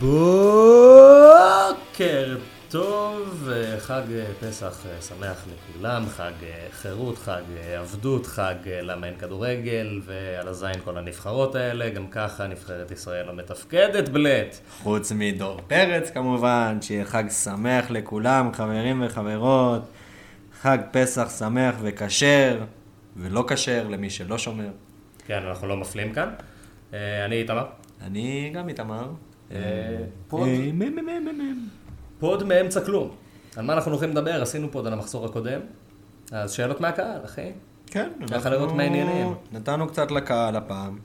בוקר טוב, חג פסח שמח לכולם, חג חירות, חג עבדות, חג למה אין כדורגל, ועל הזין כל הנבחרות האלה, גם ככה נבחרת ישראל לא מתפקדת בלט. חוץ מדור פרץ כמובן, שיהיה חג שמח לכולם, חברים וחברות, חג פסח שמח וכשר, ולא כשר למי שלא שומר. כן, אנחנו לא מפלים כאן. אה, אני איתמר. אני גם איתמר. אה, pod, אה, pod מאמצע כלום. על מה אנחנו הולכים לדבר? עשינו pod על המחזור הקודם. אז שאלות מהקהל, אחי. כן, ככה לראות מה העניינים. נתנו קצת לקהל הפעם,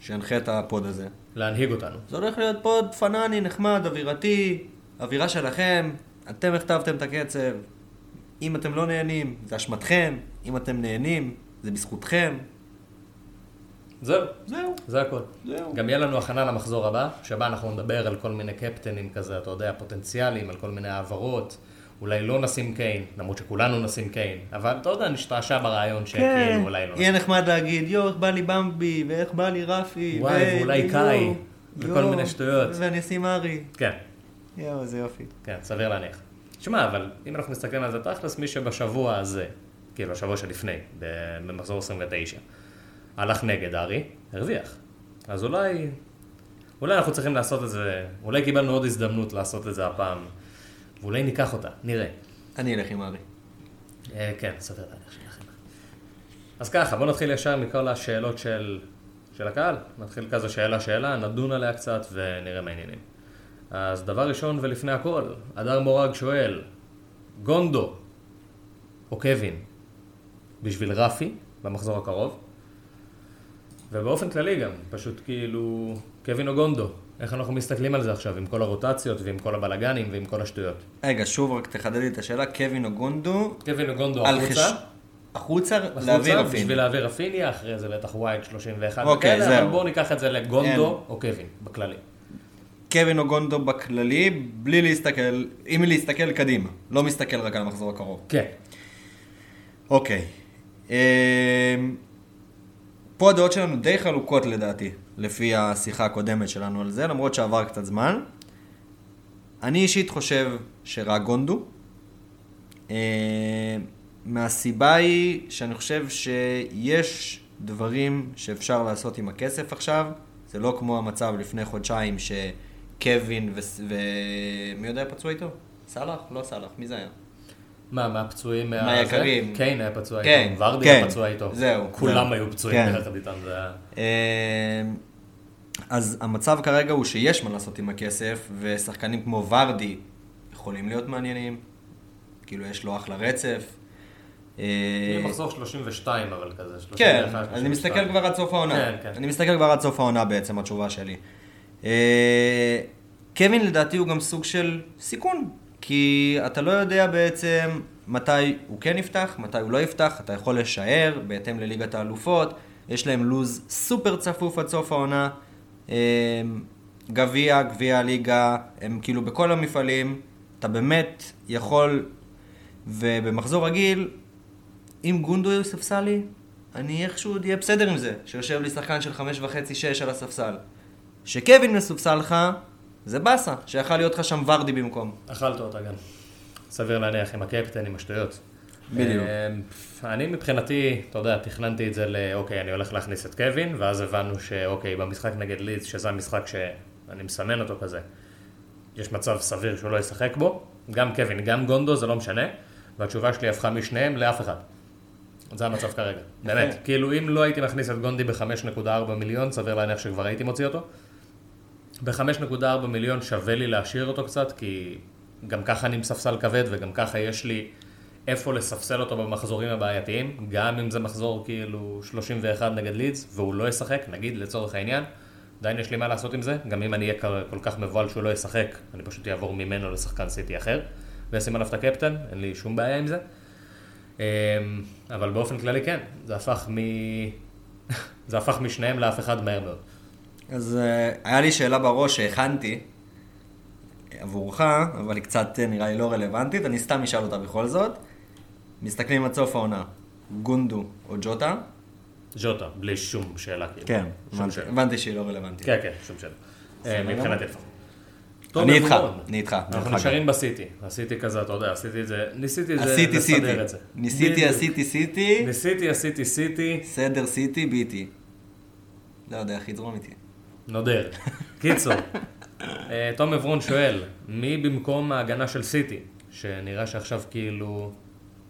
שינחה את ה pod הזה. להנהיג אותנו. זה הולך להיות pod פנאני, נחמד, אווירתי, אווירה שלכם, אתם הכתבתם את הקצב. אם אתם לא נהנים, זה אשמתכם, אם אתם נהנים, זה בזכותכם. זהו, זהו, זה הכל. זהו. גם יהיה לנו הכנה למחזור הבא, שבה אנחנו נדבר על כל מיני קפטנים כזה, אתה יודע, פוטנציאליים, על כל מיני העברות. אולי לא נשים קיין, למרות שכולנו נשים קיין, אבל אתה יודע, נשתעשע ברעיון שכאילו אולי לא. כן. יהיה נחמד להגיד, יואו, איך בא לי במבי, ואיך בא לי רפי, וואי, ו- ואולי קאי, וכל מיני שטויות. ואני אשים ארי. כן, יואו, איזה יופי. כן, סביר להניח. שמע, אבל אם אנחנו מסתכלים על זה תכלס, מי שבשבוע הזה, כאילו השבוע שלפני, במחזור 29, הלך נגד ארי, הרוויח. אז אולי, אולי אנחנו צריכים לעשות את זה, אולי קיבלנו עוד הזדמנות לעשות את זה הפעם, ואולי ניקח אותה, נראה. אני אלך עם ארי. אה, כן, סביר להניח שלכם. אז ככה, בואו נתחיל ישר מכל השאלות של, של הקהל. נתחיל כזה שאלה-שאלה, נדון עליה קצת ונראה מה העניינים. אז דבר ראשון ולפני הכל, הדר מורג שואל, גונדו או קווין בשביל רפי במחזור הקרוב? ובאופן כללי גם, פשוט כאילו, קווין או גונדו, איך אנחנו מסתכלים על זה עכשיו עם כל הרוטציות ועם כל הבלגנים ועם כל השטויות? רגע, שוב רק תחדד לי את השאלה, קווין או גונדו, קווין או גונדו על החוצה? החוצה להעביר אפילו. בשביל להעביר רפיניה, אחרי זה בטח ווייד 31 אוקיי, וכאלה, זהו. אבל בואו ניקח את זה לגונדו אין. או קווין, בכללי. קווין או גונדו בכללי, בלי להסתכל, אם להסתכל קדימה, לא מסתכל רק על המחזור הקרוב. כן. אוקיי. פה הדעות שלנו די חלוקות לדעתי, לפי השיחה הקודמת שלנו על זה, למרות שעבר קצת זמן. אני אישית חושב שרק גונדו. אמ, מהסיבה היא שאני חושב שיש דברים שאפשר לעשות עם הכסף עכשיו. זה לא כמו המצב לפני חודשיים שקווין ו... ומי יודע פצוע איתו? סאלח? לא סאלח, מי זה היה? מה, מהפצועים מה... מהיקרים. קיין היה פצוע כן, איתו, ורדי כן. היה פצוע איתו. זהו, כולם זהו. היו פצועים כן. ביחד איתם, זה היה... אמ, אז המצב כרגע הוא שיש מה לעשות עם הכסף, ושחקנים כמו ורדי יכולים להיות מעניינים. כאילו, יש לו אחלה רצף. אה, יהיה מחזור 32 אבל כזה, 31, כן, 32. אני מסתכל כבר עד סוף העונה. כן, כן. אני מסתכל כבר עד סוף העונה בעצם, התשובה שלי. אה, קווין לדעתי הוא גם סוג של סיכון, כי אתה לא יודע בעצם מתי הוא כן יפתח, מתי הוא לא יפתח, אתה יכול לשער בהתאם לליגת האלופות, יש להם לוז סופר צפוף עד סוף העונה. אה, גביע, גביע הליגה, הם כאילו בכל המפעלים, אתה באמת יכול, ובמחזור רגיל, אם גונדו יהיה ספסלי, אני איכשהו עוד אהיה בסדר עם זה, שיושב לי שחקן של חמש וחצי, שש על הספסל. שקווין מסופסל לך, זה באסה, שיכל להיות לך שם ורדי במקום. אכלת אותה גם. סביר להניח עם הקפטן, עם השטויות. בדיוק. אה, אני מבחינתי, אתה יודע, תכננתי את זה ל... אוקיי, אני הולך להכניס את קווין, ואז הבנו שאוקיי, במשחק נגד לידס, שזה המשחק שאני מסמן אותו כזה, יש מצב סביר שהוא לא ישחק בו, גם קווין, גם גונדו, זה לא משנה, והתשובה שלי הפכה משניהם לאף אחד. זה המצב כרגע, באמת. כאילו, אם לא הייתי מכניס את גונדי ב-5.4 מיליון, סביר להניח שכבר הייתי מוציא אותו. ב-5.4 מיליון שווה לי להשאיר אותו קצת, כי גם ככה אני עם ספסל כבד, וגם ככה יש לי איפה לספסל אותו במחזורים הבעייתיים, גם אם זה מחזור כאילו 31 נגד לידס, והוא לא ישחק, נגיד לצורך העניין, עדיין יש לי מה לעשות עם זה, גם אם אני אהיה כל כך מבוהל שהוא לא ישחק, אני פשוט אעבור ממנו לשחקן סיטי אחר, ואשים עליו את הקפטן, אין לי שום בעיה עם זה. אמ, אבל באופן כללי כן, זה הפך מ... זה הפך משניהם לאף אחד מהר מאוד. אז אה, היה לי שאלה בראש שהכנתי עבורך, אבל היא קצת אה, נראה לי לא רלוונטית, אני סתם אשאל אותה בכל זאת. מסתכלים עד סוף העונה, גונדו או ג'וטה? ז'וטה, בלי שום שאלה. כאילו. כן, הבנתי- שהיא לא רלוונטית. כן, כן, שום שאלה. אה, מבחינתי לפחות. תום אני איתך. אני איתך. אנחנו. נשארים בסיטי. עשיתי כזה, אתה יודע, עשיתי את זה, ניסיתי את זה. לסדר את זה. ניסיתי. עשיתי סיטי, ניסיתי, עשיתי סיטי, סדר סיטי, ביטי. לא יודע איך יזרום איתי. נודר. קיצור, אה, תום עברון שואל, מי במקום ההגנה של סיטי? שנראה שעכשיו כאילו,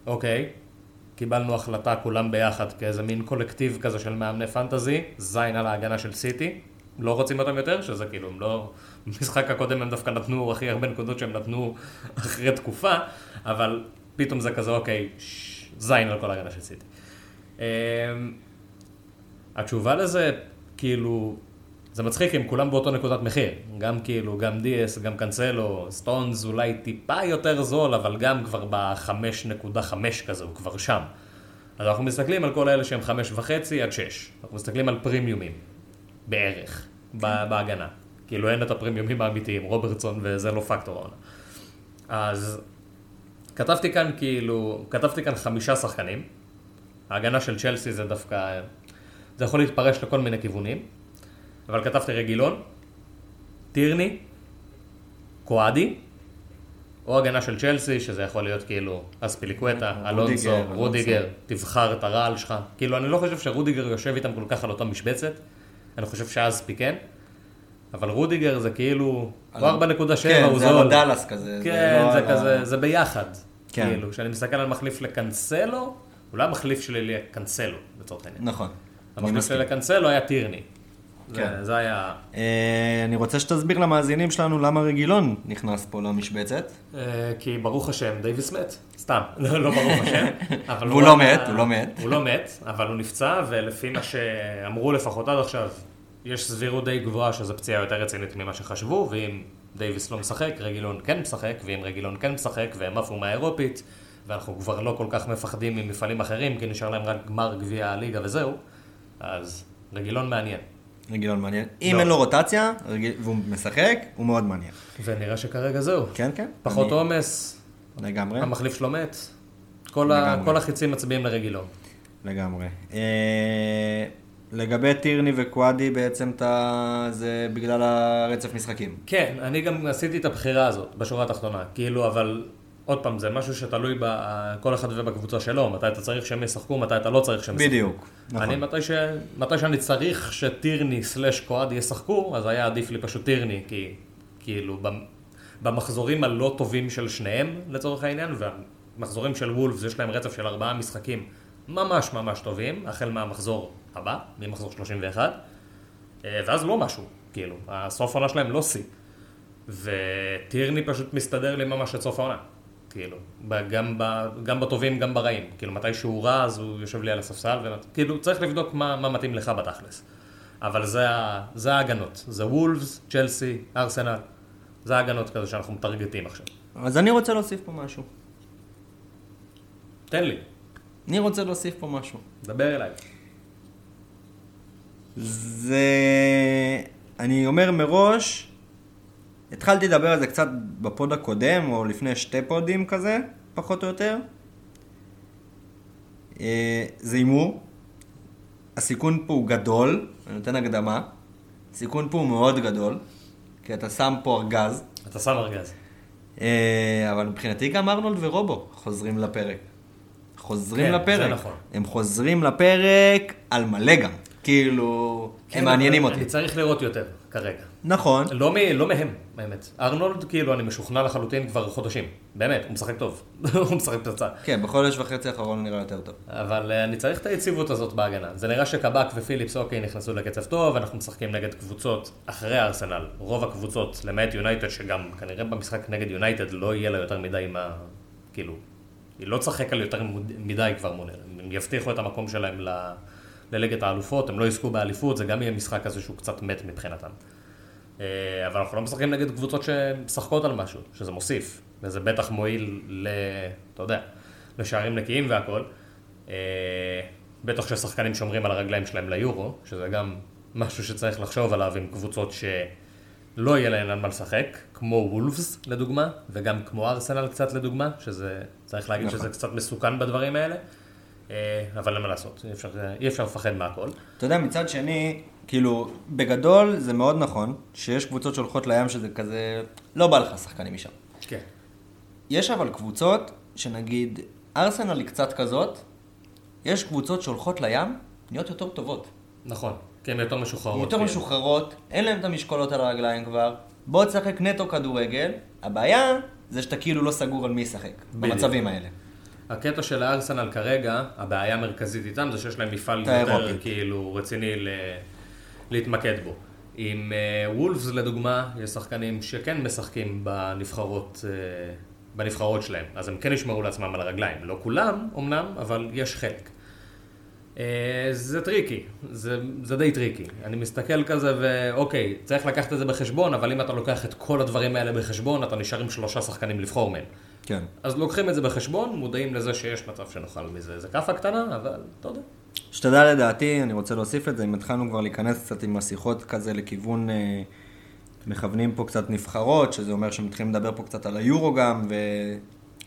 אוקיי, קיבלנו החלטה כולם ביחד כאיזה מין קולקטיב כזה של מאמני פנטזי, זין על ההגנה של סיטי, לא רוצים אותם יותר, שזה כאילו, הם לא... במשחק הקודם הם דווקא נתנו הכי הרבה נקודות שהם נתנו אחרי תקופה, אבל פתאום זה כזה, אוקיי, זין על כל ההגנה של סיטי. אמ, התשובה לזה, כאילו, זה מצחיק אם כולם באותו נקודת מחיר. גם כאילו, גם דיאס, גם קאנסלו, סטונס אולי טיפה יותר זול, אבל גם כבר ב-5.5 כזה, הוא כבר שם. אז אנחנו מסתכלים על כל אלה שהם 5.5 עד 6. אנחנו מסתכלים על פרימיומים, בערך, ב- בהגנה. כאילו אין את הפרימיומים האמיתיים, רוברטסון וזה לא פקטור העונה. אז כתבתי כאן כאילו, כתבתי כאן חמישה שחקנים. ההגנה של צ'לסי זה דווקא, זה יכול להתפרש לכל מיני כיוונים, אבל כתבתי רגילון, טירני, קואדי, או הגנה של צ'לסי, שזה יכול להיות כאילו אספיליקווטה, אלונסו, רודיגר, רודיגר, תבחר את הרעל שלך. כאילו, אני לא חושב שרודיגר יושב איתם כל כך על אותה משבצת, אני חושב שאספי כן, אבל רודיגר זה כאילו, הוא 4.7, כן, הוא זה על זול. הדאלאס כזה. כן, לא זה כזה, זה ביחד. כן. כאילו, כשאני מסתכל על מחליף לקנסלו, אולי המחליף שלי לקנסלו, לצורך העניין. נכון. המחליף. שלי לקנסלו היה טירני. כן. זה- היה... אה, אני רוצה שתסביר למאזינים שלנו למה רגילון נכנס פה למשבצת. אה, כי ברוך השם, דייוויס מת. סתם, לא לא ברוך השם. והוא לא מת, הוא לא מת. הוא לא מת, אבל הוא נפצע, ולפי מה שאמרו לפחות עד עכשיו, יש סבירות די גבוהה שזו פציעה יותר רצינית ממה שחשבו, ואם דייוויס לא משחק, רגילון כן משחק, ואם רגילון כן משחק, והם עפו מהאירופית, ואנחנו כבר לא כל כך מפחדים ממפעלים אחרים, כי נשאר להם רק גמר גביע הליגה וזהו, אז רגילון מעניין. רגילון מעניין. אם לא. אין לו רוטציה רגיל- והוא משחק, הוא מאוד מעניין. ונראה שכרגע זהו. כן, כן. פחות אני- עומס, לגמרי. המחליף שלו מת, כל, ה... כל החיצים מצביעים לרגילון. לגמרי. אה, לגבי טירני וקוואדי בעצם אתה... זה בגלל הרצף משחקים. כן, אני גם עשיתי את הבחירה הזאת, בשורה התחתונה. כאילו, אבל עוד פעם, זה משהו שתלוי בכל אחד ובקבוצה שלו, מתי אתה צריך שהם ישחקו, מתי אתה לא צריך שהם ישחקו. בדיוק. נכון. אני, מתי, ש... מתי שאני צריך שטירני סלאש קואד ישחקו, אז היה עדיף לי פשוט טירני, כי כאילו במ- במחזורים הלא טובים של שניהם, לצורך העניין, והמחזורים של וולפס יש להם רצף של ארבעה משחקים ממש ממש טובים, החל מהמחזור הבא, ממחזור 31, אה, ואז לא משהו, כאילו, הסוף העונה שלהם לא שיא. וטירני פשוט מסתדר לי ממש עד סוף העונה. כאילו, גם, ב, גם בטובים, גם ברעים. כאילו, מתי שהוא רע, אז הוא יושב לי על הספסל, וכאילו, צריך לבדוק מה, מה מתאים לך בתכלס. אבל זה, זה ההגנות. זה וולפס, צ'לסי, ארסנל. זה ההגנות כזה שאנחנו מטרגטים עכשיו. אז אני רוצה להוסיף פה משהו. תן לי, אני רוצה להוסיף פה משהו. דבר אליי. זה... אני אומר מראש, התחלתי לדבר על זה קצת ב pod הקודם, או לפני שתי pod ים כזה, פחות או יותר. אה, זה הימור. הסיכון פה הוא גדול, אני נותן הקדמה. הסיכון פה הוא מאוד גדול, כי אתה שם פה ארגז. אתה שם ארגז. אה, אבל מבחינתי גם ארנולד ורובו חוזרים לפרק. חוזרים כן, לפרק. זה נכון. הם חוזרים לפרק על מלא גם. כאילו, כן, הם מעניינים אותי. אני צריך לראות יותר, כרגע. נכון. לא, מ, לא מהם, האמת. ארנולד, כאילו, אני משוכנע לחלוטין כבר חודשים. באמת, הוא משחק טוב. הוא משחק פצצה. כן, בחודש וחצי האחרון נראה יותר טוב. אבל אה, אני צריך את היציבות הזאת בהגנה. זה נראה שקבק ופיליפס אוקיי נכנסו לקצב טוב, אנחנו משחקים נגד קבוצות אחרי ארסנל. רוב הקבוצות, למעט יונייטד, שגם כנראה במשחק נגד יונייטד לא יהיה לה יותר מדי מה... כאילו, היא לא תשחק על יותר מדי כבר מול... הם יבטיחו את המקום שלהם ל... לליגת האלופות, הם לא יזכו באליפות, זה גם יהיה משחק כזה שהוא קצת מת מבחינתם. אה, אבל אנחנו לא משחקים נגד קבוצות שמשחקות על משהו, שזה מוסיף, וזה בטח מועיל ל... אתה יודע, לשערים נקיים והכל. אה, בטח ששחקנים שומרים על הרגליים שלהם ליורו, שזה גם משהו שצריך לחשוב עליו עם קבוצות שלא יהיה להן על מה לשחק, כמו וולפס לדוגמה, וגם כמו ארסנל קצת לדוגמה, שזה, צריך להגיד נכון. שזה קצת מסוכן בדברים האלה, אבל אין מה לעשות, אי אפשר, אי אפשר לפחד מהכל. אתה יודע, מצד שני, כאילו, בגדול זה מאוד נכון, שיש קבוצות שהולכות לים שזה כזה, לא בא לך שחקנים משם. כן. יש אבל קבוצות, שנגיד, ארסנל היא קצת כזאת, יש קבוצות שהולכות לים, נהיות יותר טובות. נכון, כי הן יותר משוחררות. יותר כאילו. משוחררות, אין להם את המשקולות על הרגליים כבר, בוא תשחק נטו כדורגל, הבעיה זה שאתה כאילו לא סגור על מי ישחק. במצבים האלה. הקטע של הארסנל כרגע, הבעיה המרכזית איתם זה שיש להם מפעל יותר. כאילו רציני ל... להתמקד בו. עם אה, וולפס לדוגמה, יש שחקנים שכן משחקים בנבחרות, אה, בנבחרות שלהם, אז הם כן ישמרו לעצמם על הרגליים. לא כולם, אמנם, אבל יש חלק. אה, זה טריקי, זה, זה די טריקי. אני מסתכל כזה ואוקיי, צריך לקחת את זה בחשבון, אבל אם אתה לוקח את כל הדברים האלה בחשבון, אתה נשאר עם שלושה שחקנים לבחור מהם. כן. אז לוקחים את זה בחשבון, מודעים לזה שיש מצב שנאכל מזה איזה כאפה קטנה, אבל אתה יודע. שתדע לדעתי, אני רוצה להוסיף את זה, אם התחלנו כבר להיכנס קצת עם השיחות כזה לכיוון, אה, מכוונים פה קצת נבחרות, שזה אומר שמתחילים לדבר פה קצת על היורו גם,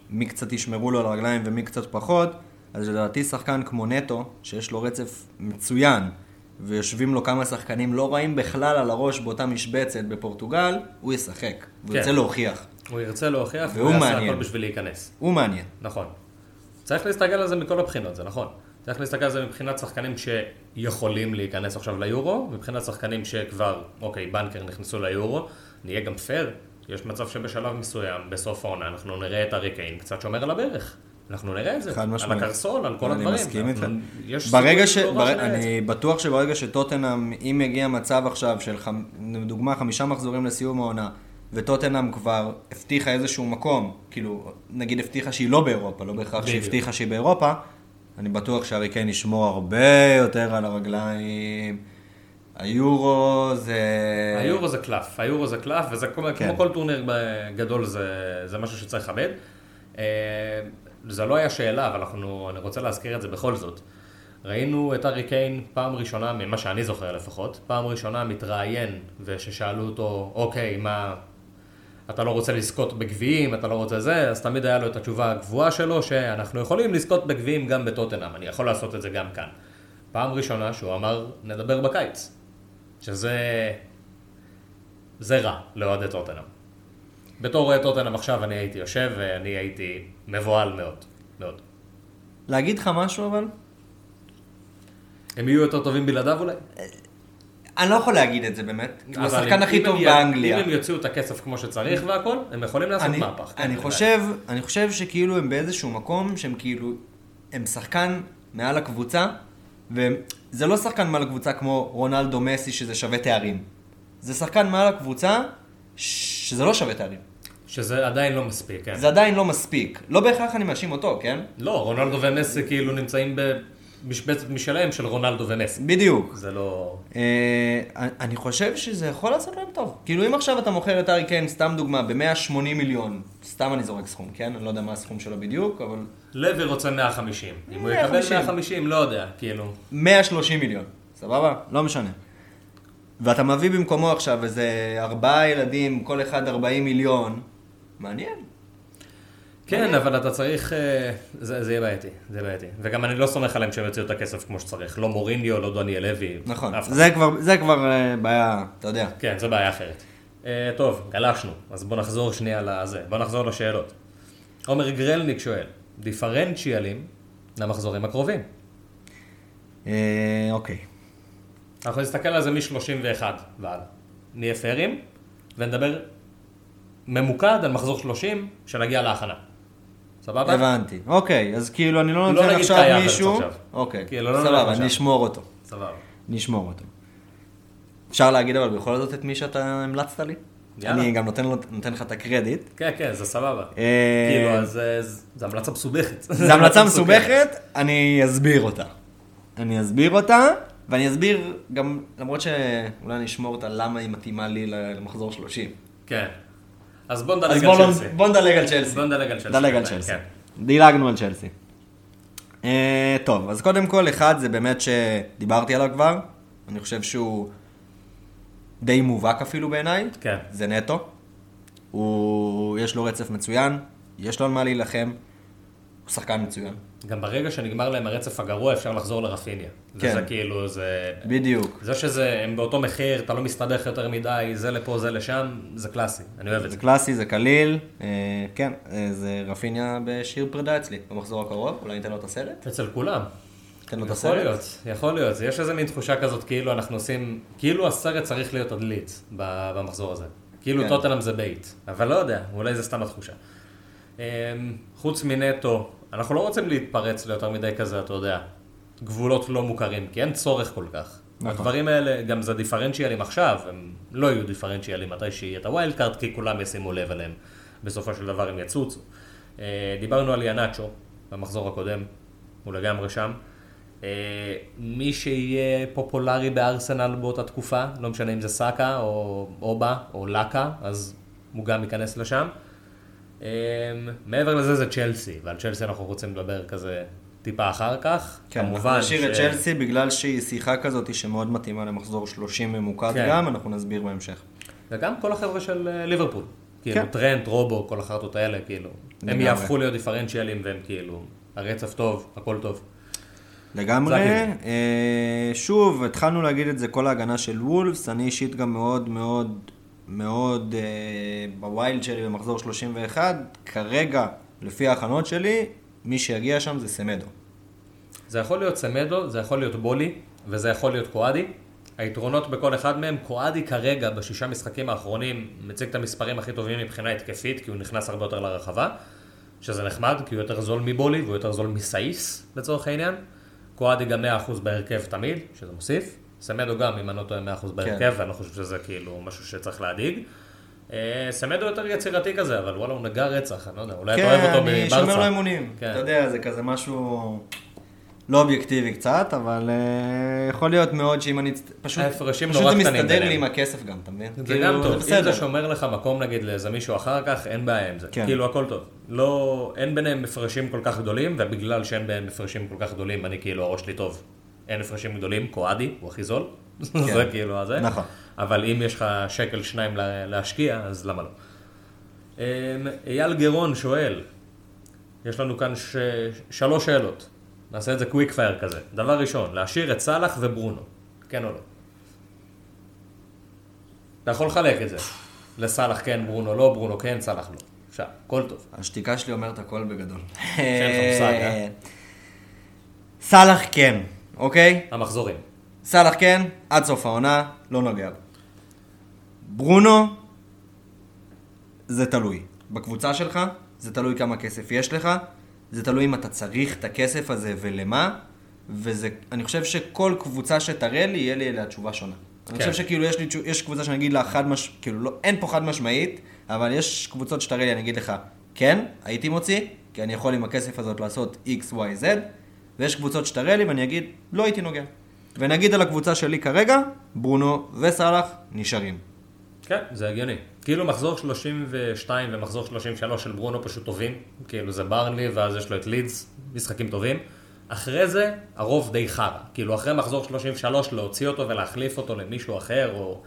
ומי קצת ישמרו לו על הרגליים ומי קצת פחות, אז לדעתי שחקן כמו נטו, שיש לו רצף מצוין, ויושבים לו כמה שחקנים לא רעים בכלל על הראש באותה משבצת בפורטוגל, הוא ישחק, והוא כן. ירצה להוכיח. הוא ירצה להוכיח, והוא יעשה. הכל בשביל להיכנס. הוא מעניין. נכון. צריך להסתכל על זה מכל הבחינות, זה נכון. צריך להסתכל על זה מבחינת שחקנים שיכולים להיכנס עכשיו ליורו, מבחינת שחקנים שכבר, אוקיי, בנקר נכנסו ליורו, נהיה גם פייר, יש מצב שבשלב מסוים, בסוף העונה, אנחנו נראה את ארי קיין קצת שומר על הברך. אנחנו נראה את זה. חד משמעית. על הקרסול, על כל אני הדברים. מסכים איתך. ברגע ש... בר... אני בטוח שברגע שטוטנאם, אם יגיע מצב עכשיו של, חמ... לדוגמה, חמישה מחזורים לסיום העונה, וטוטנאם כבר הבטיחה איזשהו מקום, כאילו, נגיד הבטיחה שהיא לא באירופה, לא בהכרח שהיא. הבטיחה שהיא באירופה, אני בטוח שהארי קיין ישמור הרבה יותר על הרגליים. היורו זה... היורו זה קלף, היורו זה קלף, וזה כמו, כן. כמו כל טורניר גדול, זה, זה משהו שצריך לכבד. אה, זה לא היה שאלה, אבל אנחנו, אני רוצה להזכיר את זה בכל זאת. ראינו את ארי קיין פעם ראשונה, ממה שאני זוכר לפחות, פעם ראשונה מתראיין, וששאלו אותו, אוקיי, מה, אתה לא רוצה לזכות בגביעים, אתה לא רוצה זה, אז תמיד היה לו את התשובה הקבועה שלו, שאנחנו יכולים לזכות בגביעים גם בטוטנאם, אני יכול לעשות את זה גם כאן. פעם ראשונה שהוא אמר, נדבר בקיץ. שזה... זה רע לאוהדי טוטנאם. בתור אוהד טוטנאם עכשיו אני הייתי יושב ואני הייתי מבוהל מאוד, מאוד. להגיד לך משהו אבל? הם יהיו יותר טובים בלעדיו אולי? אני לא יכול להגיד את זה באמת. הוא השחקן הכי טוב באנגליה. אם הם יוציאו את הכסף כמו שצריך והכל, הם יכולים לעשות אני, מהפך. אני, כן, חושב, אני חושב שכאילו הם באיזשהו מקום שהם כאילו, הם שחקן מעל הקבוצה, וזה לא שחקן מעל הקבוצה כמו רונלדו מסי שזה שווה תארים. זה שחקן מעל הקבוצה שזה לא שווה תארים. שזה עדיין לא מספיק, כן. זה עדיין לא מספיק. לא בהכרח אני מאשים אותו, כן? לא, רונלדו ומסי כאילו נמצאים במשבצת משלהם של רונלדו ומסי. בדיוק. זה לא... אה, אני חושב שזה יכול לעשות להם טוב. כאילו אם עכשיו אתה מוכר את ארי קיין, סתם דוגמה, ב-180 מיליון, סתם אני זורק סכום, כן? אני לא יודע מה הסכום שלו בדיוק, אבל לוי רוצה 150. אם הוא 150. יקבל 150, לא יודע, כאילו. 130 מיליון, סבבה? לא משנה. ואתה מביא במקומו עכשיו איזה ארבעה ילדים, כל אחד 40 מיליון, מעניין. כן, אבל אתה צריך... אה, זה זה יהיה בעייתי, זה יהיה בעייתי. וגם אני לא סומך עליהם שהם יוציאו את הכסף כמו שצריך. לא מוריניו, לא דניאל לוי. נכון. זה כבר, זה כבר אה, בעיה, אתה יודע. כן, זו בעיה אחרת. אה, טוב, גלשנו, אז בוא נחזור שנייה לזה. בוא נחזור לשאלות. עומר גרלניק שואל, דיפרנציאלים למחזורים הקרובים. אוקיי. אנחנו נסתכל על זה מ-31 והלאה. נהיה פיירים, ונדבר ממוקד על מחזור 30, שנגיע להכנה. סבבה? הבנתי. אוקיי, אז כאילו אני לא לא נותן נגיד עכשיו מישהו. עכשיו. אוקיי, כאילו, לא סבבה, עכשיו. נשמור אותו. סבבה. נשמור אותו. אפשר להגיד אבל בכל זאת את מי שאתה המלצת לי? יאללה. אני גם נותן, נותן לך את הקרדיט. כן, כן, זה סבבה. אה, כאילו, אז אה, זו המלצה מסובכת. זו המלצה מסובכת, אני אסביר אותה. אני אסביר אותה, ואני אסביר גם, למרות שאולי אני אשמור אותה, למה היא מתאימה לי למחזור 30. כן. אז בוא נדלג על לא- צ'לסי. בוא נדלג על צ'לסי. בוא נדלג על צ'לסי. דלג על כן. צ'לסי. דילגנו על צ'לסי. אה, טוב, אז קודם כל, אחד זה באמת שדיברתי עליו כבר, אני חושב שהוא די מובהק אפילו בעיניי, כן. זה נטו. הוא, יש לו רצף מצוין, יש לו על מה להילחם. הוא שחקן מצוין. גם ברגע שנגמר להם הרצף הגרוע, אפשר לחזור לרפיניה. כן. וזה כאילו, זה... בדיוק. זה שזה, הם באותו מחיר, אתה לא מסתבך יותר מדי, זה לפה, זה לשם, זה קלאסי, אני אוהב את זה זה. קלאסי, זה קליל, אה, כן, אה, זה רפיניה בשיר פרידה אצלי, במחזור הקרוב, אולי ניתן לו את הסרט? אצל כולם. ניתן לו את יכול הסרט? להיות, יכול להיות. יש איזה מין תחושה כזאת, כאילו אנחנו עושים, כאילו הסרט צריך להיות על לידס ב- במחזור הזה. כאילו כן. טוטנאם זה bait. אבל לא יודע, אולי זה סתם התחושה. אמ, חוץ מנטו, אנחנו לא רוצים להתפרץ ליותר מדי כזה, אתה יודע, גבולות לא מוכרים, כי אין צורך כל כך. נכון. הדברים האלה, גם זה דיפרנציאלים עכשיו, הם לא יהיו דיפרנציאלים מתי שיהיה את ה wild card, כי כולם ישימו לב אליהם. בסופו של דבר הם יצוצו. אה, דיברנו על איהאנצ'ו במחזור הקודם, הוא לגמרי שם. אה, מי שיהיה פופולרי בארסנל באותה תקופה, לא משנה אם זה סאקה או אובה או לאקה, אז הוא גם ייכנס לשם. אה, מעבר לזה זה צ'לסי, ועל צ'לסי אנחנו רוצים לדבר כזה טיפה אחר כך. כן, אנחנו נשאיר את ש- צ'לסי בגלל שהיא שיחה כזאת שמאוד מתאימה למחזור 30 ממוקד כן. גם, אנחנו נסביר בהמשך. וגם כל החבר'ה של אה, ליברפול. כאילו כן. טרנט, רובו, כל החרטות האלה, כאילו. הם. יהפכו להיות דיפרנציאלים והם כאילו, הרצף טוב, הכל טוב. לגמרי. אה, שוב, התחלנו להגיד את זה כל ההגנה של וולפס, אני אישית גם מאוד מאוד מאוד אה, בווילד שלי במחזור 31, כרגע, לפי ההכנות שלי, מי שיגיע שם זה סמדו. זה יכול להיות סמדו, זה יכול להיות בולי, וזה יכול להיות קואדי. היתרונות בכל אחד מהם, קואדי כרגע בשישה משחקים האחרונים מציג את המספרים הכי טובים מבחינה התקפית, כי הוא נכנס הרבה יותר לרחבה, שזה נחמד, כי הוא יותר זול מבולי והוא יותר זול מסאיס לצורך העניין. קואדי גם 100% בהרכב תמיד, שזה מוסיף. סמדו גם, אם אני לא טועה, 100% בהרכב, ואני לא חושב שזה כאילו משהו שצריך להדאיג. אה, סמדו יותר יצירתי כזה, אבל וואלה, הוא נגע רצח, אני לא יודע, אולי אתה אוהב כן, אותו אני בברסה. שומר לו אמונים. כן. אתה יודע, זה כזה משהו לא אובייקטיבי קצת, אבל אה, יכול להיות מאוד שאם אני... פשוט פשוט זה מסתדר לי. עם הכסף גם, אתה מבין? זה כאילו, גם טוב, אם. זה שומר לך מקום נגיד לאיזה מישהו אחר כך, אין בעיה עם זה. כן. כאילו הכל טוב. לא, אין ביניהם הפרשים כל כך גדולים, ובגלל שאין ביניהם הפרשים כל כך גדולים, אני כאילו הראש שלי טוב. אין הפרשים גדולים, קואדי, הוא הכי זול. זה כאילו הזה. נכון. אבל אם יש לך שקל שניים לה- להשקיע, אז למה לא? אמ, אייל גרון שואל, יש לנו כאן ש... שלוש שאלות. נעשה את זה קוויק פייר כזה. דבר ראשון, להשאיר את סאלח וברונו. כן או לא? אתה יכול לחלק את זה. לסאלח כן, ברונו לא, ברונו כן, סאלח לא. אפשר, הכל טוב. השתיקה שלי אומרת הכל בגדול. שאין לך מושג, אה? סאלח כן, אוקיי? המחזורים. סאלח כן, עד סוף העונה, לא נוגע. ברונו, זה תלוי. בקבוצה שלך, זה תלוי כמה כסף יש לך, זה תלוי אם אתה צריך את הכסף הזה ולמה, וזה, אני חושב שכל קבוצה שתראה לי, יהיה לי אליה תשובה שונה. אני כן. חושב שכאילו יש לי, יש קבוצה שאני אגיד לה חד מש... כאילו לא, אין פה חד משמעית, אבל יש קבוצות שתראה לי, אני אגיד לך, כן, הייתי מוציא, כי אני יכול עם הכסף הזאת לעשות X, Y, Z, ויש קבוצות שתראה לי ואני אגיד, לא הייתי נוגע. ונגיד על הקבוצה שלי כרגע, ברונו וסאלח נשארים. כן, זה הגיוני. כאילו מחזור 32 ומחזור 33 של ברונו פשוט טובים. כאילו זה ברנלי ואז יש לו את לידס, משחקים טובים. אחרי זה, הרוב די חרא. כאילו אחרי מחזור 33 להוציא אותו ולהחליף אותו למישהו אחר, או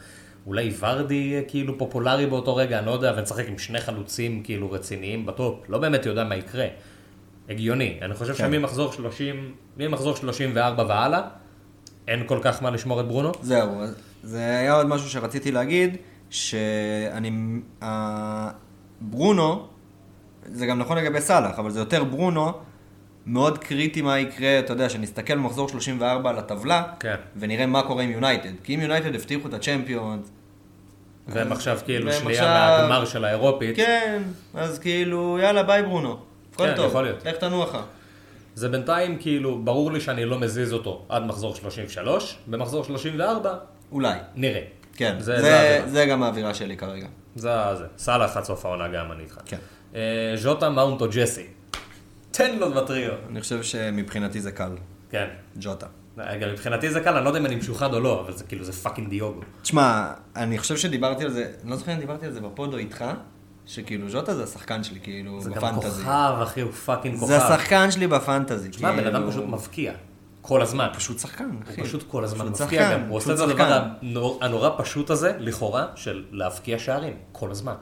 אולי ורדי יהיה כאילו פופולרי באותו רגע, אני לא יודע, ונשחק עם שני חלוצים כאילו רציניים ב top. לא באמת יודע מה יקרה. הגיוני. אני חושב כן. שממחזור 30, ממחזור 34 והלאה, אין כל כך מה לשמור את ברונו. זהו, זה היה עוד משהו שרציתי להגיד, שאני... ה- ברונו, זה גם נכון לגבי סאלח, אבל זה יותר ברונו, מאוד קריטי מה יקרה, אתה יודע, שנסתכל במחזור 34 על הטבלה, כן. ונראה מה קורה עם יונייטד. כי אם יונייטד הבטיחו את הצ'מפיונס, והם עכשיו כאילו שנייה עכשיו- מהגמר של האירופית. כן, אז כאילו, יאללה, ביי ברונו. הכל כן, טוב, יכול להיות. לך תנוח. זה בינתיים כאילו, ברור לי שאני לא מזיז אותו עד מחזור 33, במחזור 34 אולי. נראה. כן, זה- זה, זה זה, גם האווירה שלי כרגע. זה זה. סאלח עד סוף העונה גם, אני איתך. כן. אה, ז'וטה מאונט או ג'סי. תן לו בטריו. אני חושב שמבחינתי זה קל, כן. ג'וטה. גם מבחינתי זה קל, אני לא יודע אם אני משוחד או לא, אבל זה כאילו, זה fucking דיוגו. תשמע, אני חושב שדיברתי על זה, אני לא זוכר אם דיברתי על זה ב pod או איתך, שכאילו ז'וטה זה השחקן שלי, כאילו, זה גם בפנטזי. כוכב, אחי, הוא fucking כוכב. זה השחקן שלי בפנטזי. תשמע, בן אדם כאילו, פשוט מבקיע. כל הזמן. פשוט שחקן, אחי. הוא פשוט כל הזמן פשוט מבקיע שחקן, גם. הוא עושה את הדבר. הנור- הנורא פשוט הזה, לכאורה, של להבקיע שערים. כל הזמן.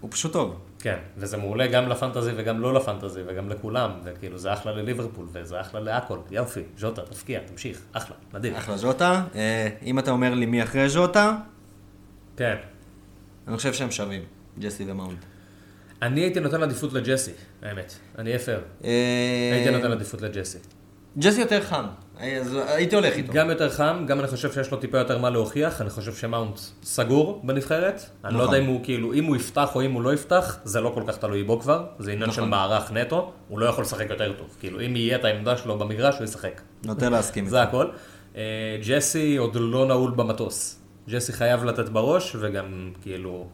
הוא פשוט טוב. כן, וזה מעולה גם לפנטזי וגם לא לפנטזי וגם לכולם, וכאילו זה אחלה לליברפול וזה אחלה להכל, יופי, ז'וטה, תבקיע, תמשיך, אחלה, מדהים. אחלה ז'וטה. אה, אם אתה אומר לי מי אחרי ז'וטה, כן. אני חושב שהם שווים, ג'סי ומאונט. אני הייתי נותן עדיפות לג'סי, האמת, אני אהיה פייר. אה, הייתי נותן עדיפות לג'סי. ג'סי יותר חם, אז הייתי הולך איתו. גם יותר חם, גם אני חושב שיש לו טיפה יותר מה להוכיח, אני חושב שמאונט סגור בנבחרת. אני לא נכון. יודע אם הוא כאילו, אם הוא יפתח או אם הוא לא יפתח, זה לא כל כך תלוי בו כבר, זה עניין של נכון. מערך נטו, הוא לא יכול לשחק יותר טוב. כאילו, אם יהיה את העמדה שלו במגרש, הוא ישחק. נוטה להסכים. זה הכל. אה, ג'סי עוד לא נעול במטוס. ג'סי חייב לתת בראש, וגם כאילו...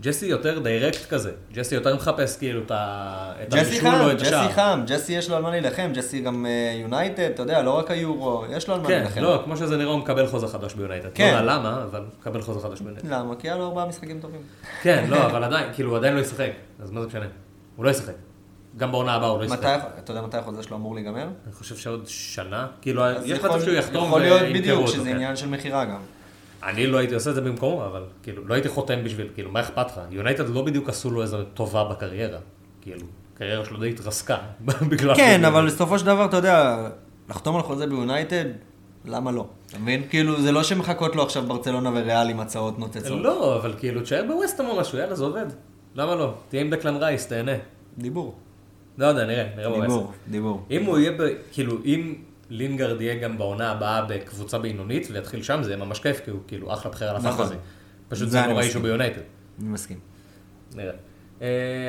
ג'סי יותר direct כזה. ג'סי יותר מחפש כאילו את ה- את ג'סי הבישול חם, או את ג'סי השער. חם, ג'סי יש לו על מה להילחם, ג'סי גם יונייטד, אתה יודע, לא רק היורו, יש לו על מה כן, להילחם. לא, כמו שזה נראה, הוא מקבל חוזה חדש ביונייטד. לא כן. יודע למה, אבל מקבל חוזה חדש ביונייטד. למה? כי היה לו ארבעה משחקים טובים. כן, לא, אבל עדיין, כאילו, הוא עדיין לא ישחק. אז מה זה משנה? הוא לא ישחק. גם בעונה הבאה הוא לא ישחק. אתה יודע מתי החוזה שלו אמור להיגמר? אני חושב שעוד שנה, כאילו, יש מצב שהוא יחתום יכול להיות בדיוק, שזה כן. עניין של מכירה גם. אני לא הייתי עושה את זה במקומו, אבל כאילו, לא הייתי חותם בשביל, כאילו, מה אכפת לך? יונייטד לא בדיוק עשו לו איזו טובה בקריירה. כאילו, הקריירה שלו די התרסקה. בגלל כן, אבל בסופו של דבר, אתה יודע, לחתום על חוזה ביונייטד, למה לא? אתה מבין? כאילו, זה לא שמחכות לו עכשיו ברצלונה וריאל עם הצעות נוצצות. לא, אבל כאילו, תשאר בווסטהאם או משהו, יאללה, זה עובד. למה לא? תהיה עם דקלן רייס, תהנה. דיבור. לא יודע, נראה, נראה בווסטהאם. דיבור, דיבור. אם הוא יהיה, כאילו, אם לינגרד יהיה גם בעונה הבאה בקבוצה בינונית ויתחיל שם, זה יהיה ממש כיף, כי הוא כאילו אחלה בחירה נכון. לפנטזי. פשוט זה נוראי מסכים. שהוא ביונייטד. אני מסכים. נראה. Uh,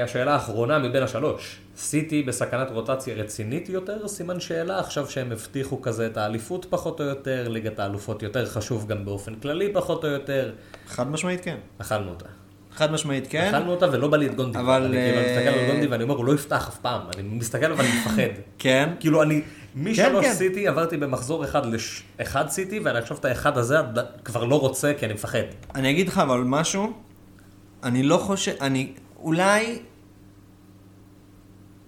השאלה האחרונה מבין השלוש, סיטי בסכנת רוטציה רצינית יותר? סימן שאלה, עכשיו שהם הבטיחו כזה את האליפות פחות או יותר, ליגת האלופות יותר חשוב גם באופן כללי פחות או יותר, חד משמעית כן. אכלנו אותה. חד משמעית כן. אכלנו אותה ולא בא לי את גונדי. אבל, אני כאילו אה, מסתכל על גונדי ואני אומר, הוא לא יפתח אף פעם. אני מסתכל אבל אני מפחד. כן. כאילו אני, משלוש כן. סיטי עברתי במחזור אחד לאחד סיטי, ואני עכשיו את האחד הזה כבר לא רוצה כי אני מפחד. אני אגיד לך אבל משהו, אני לא חושב, אני, אולי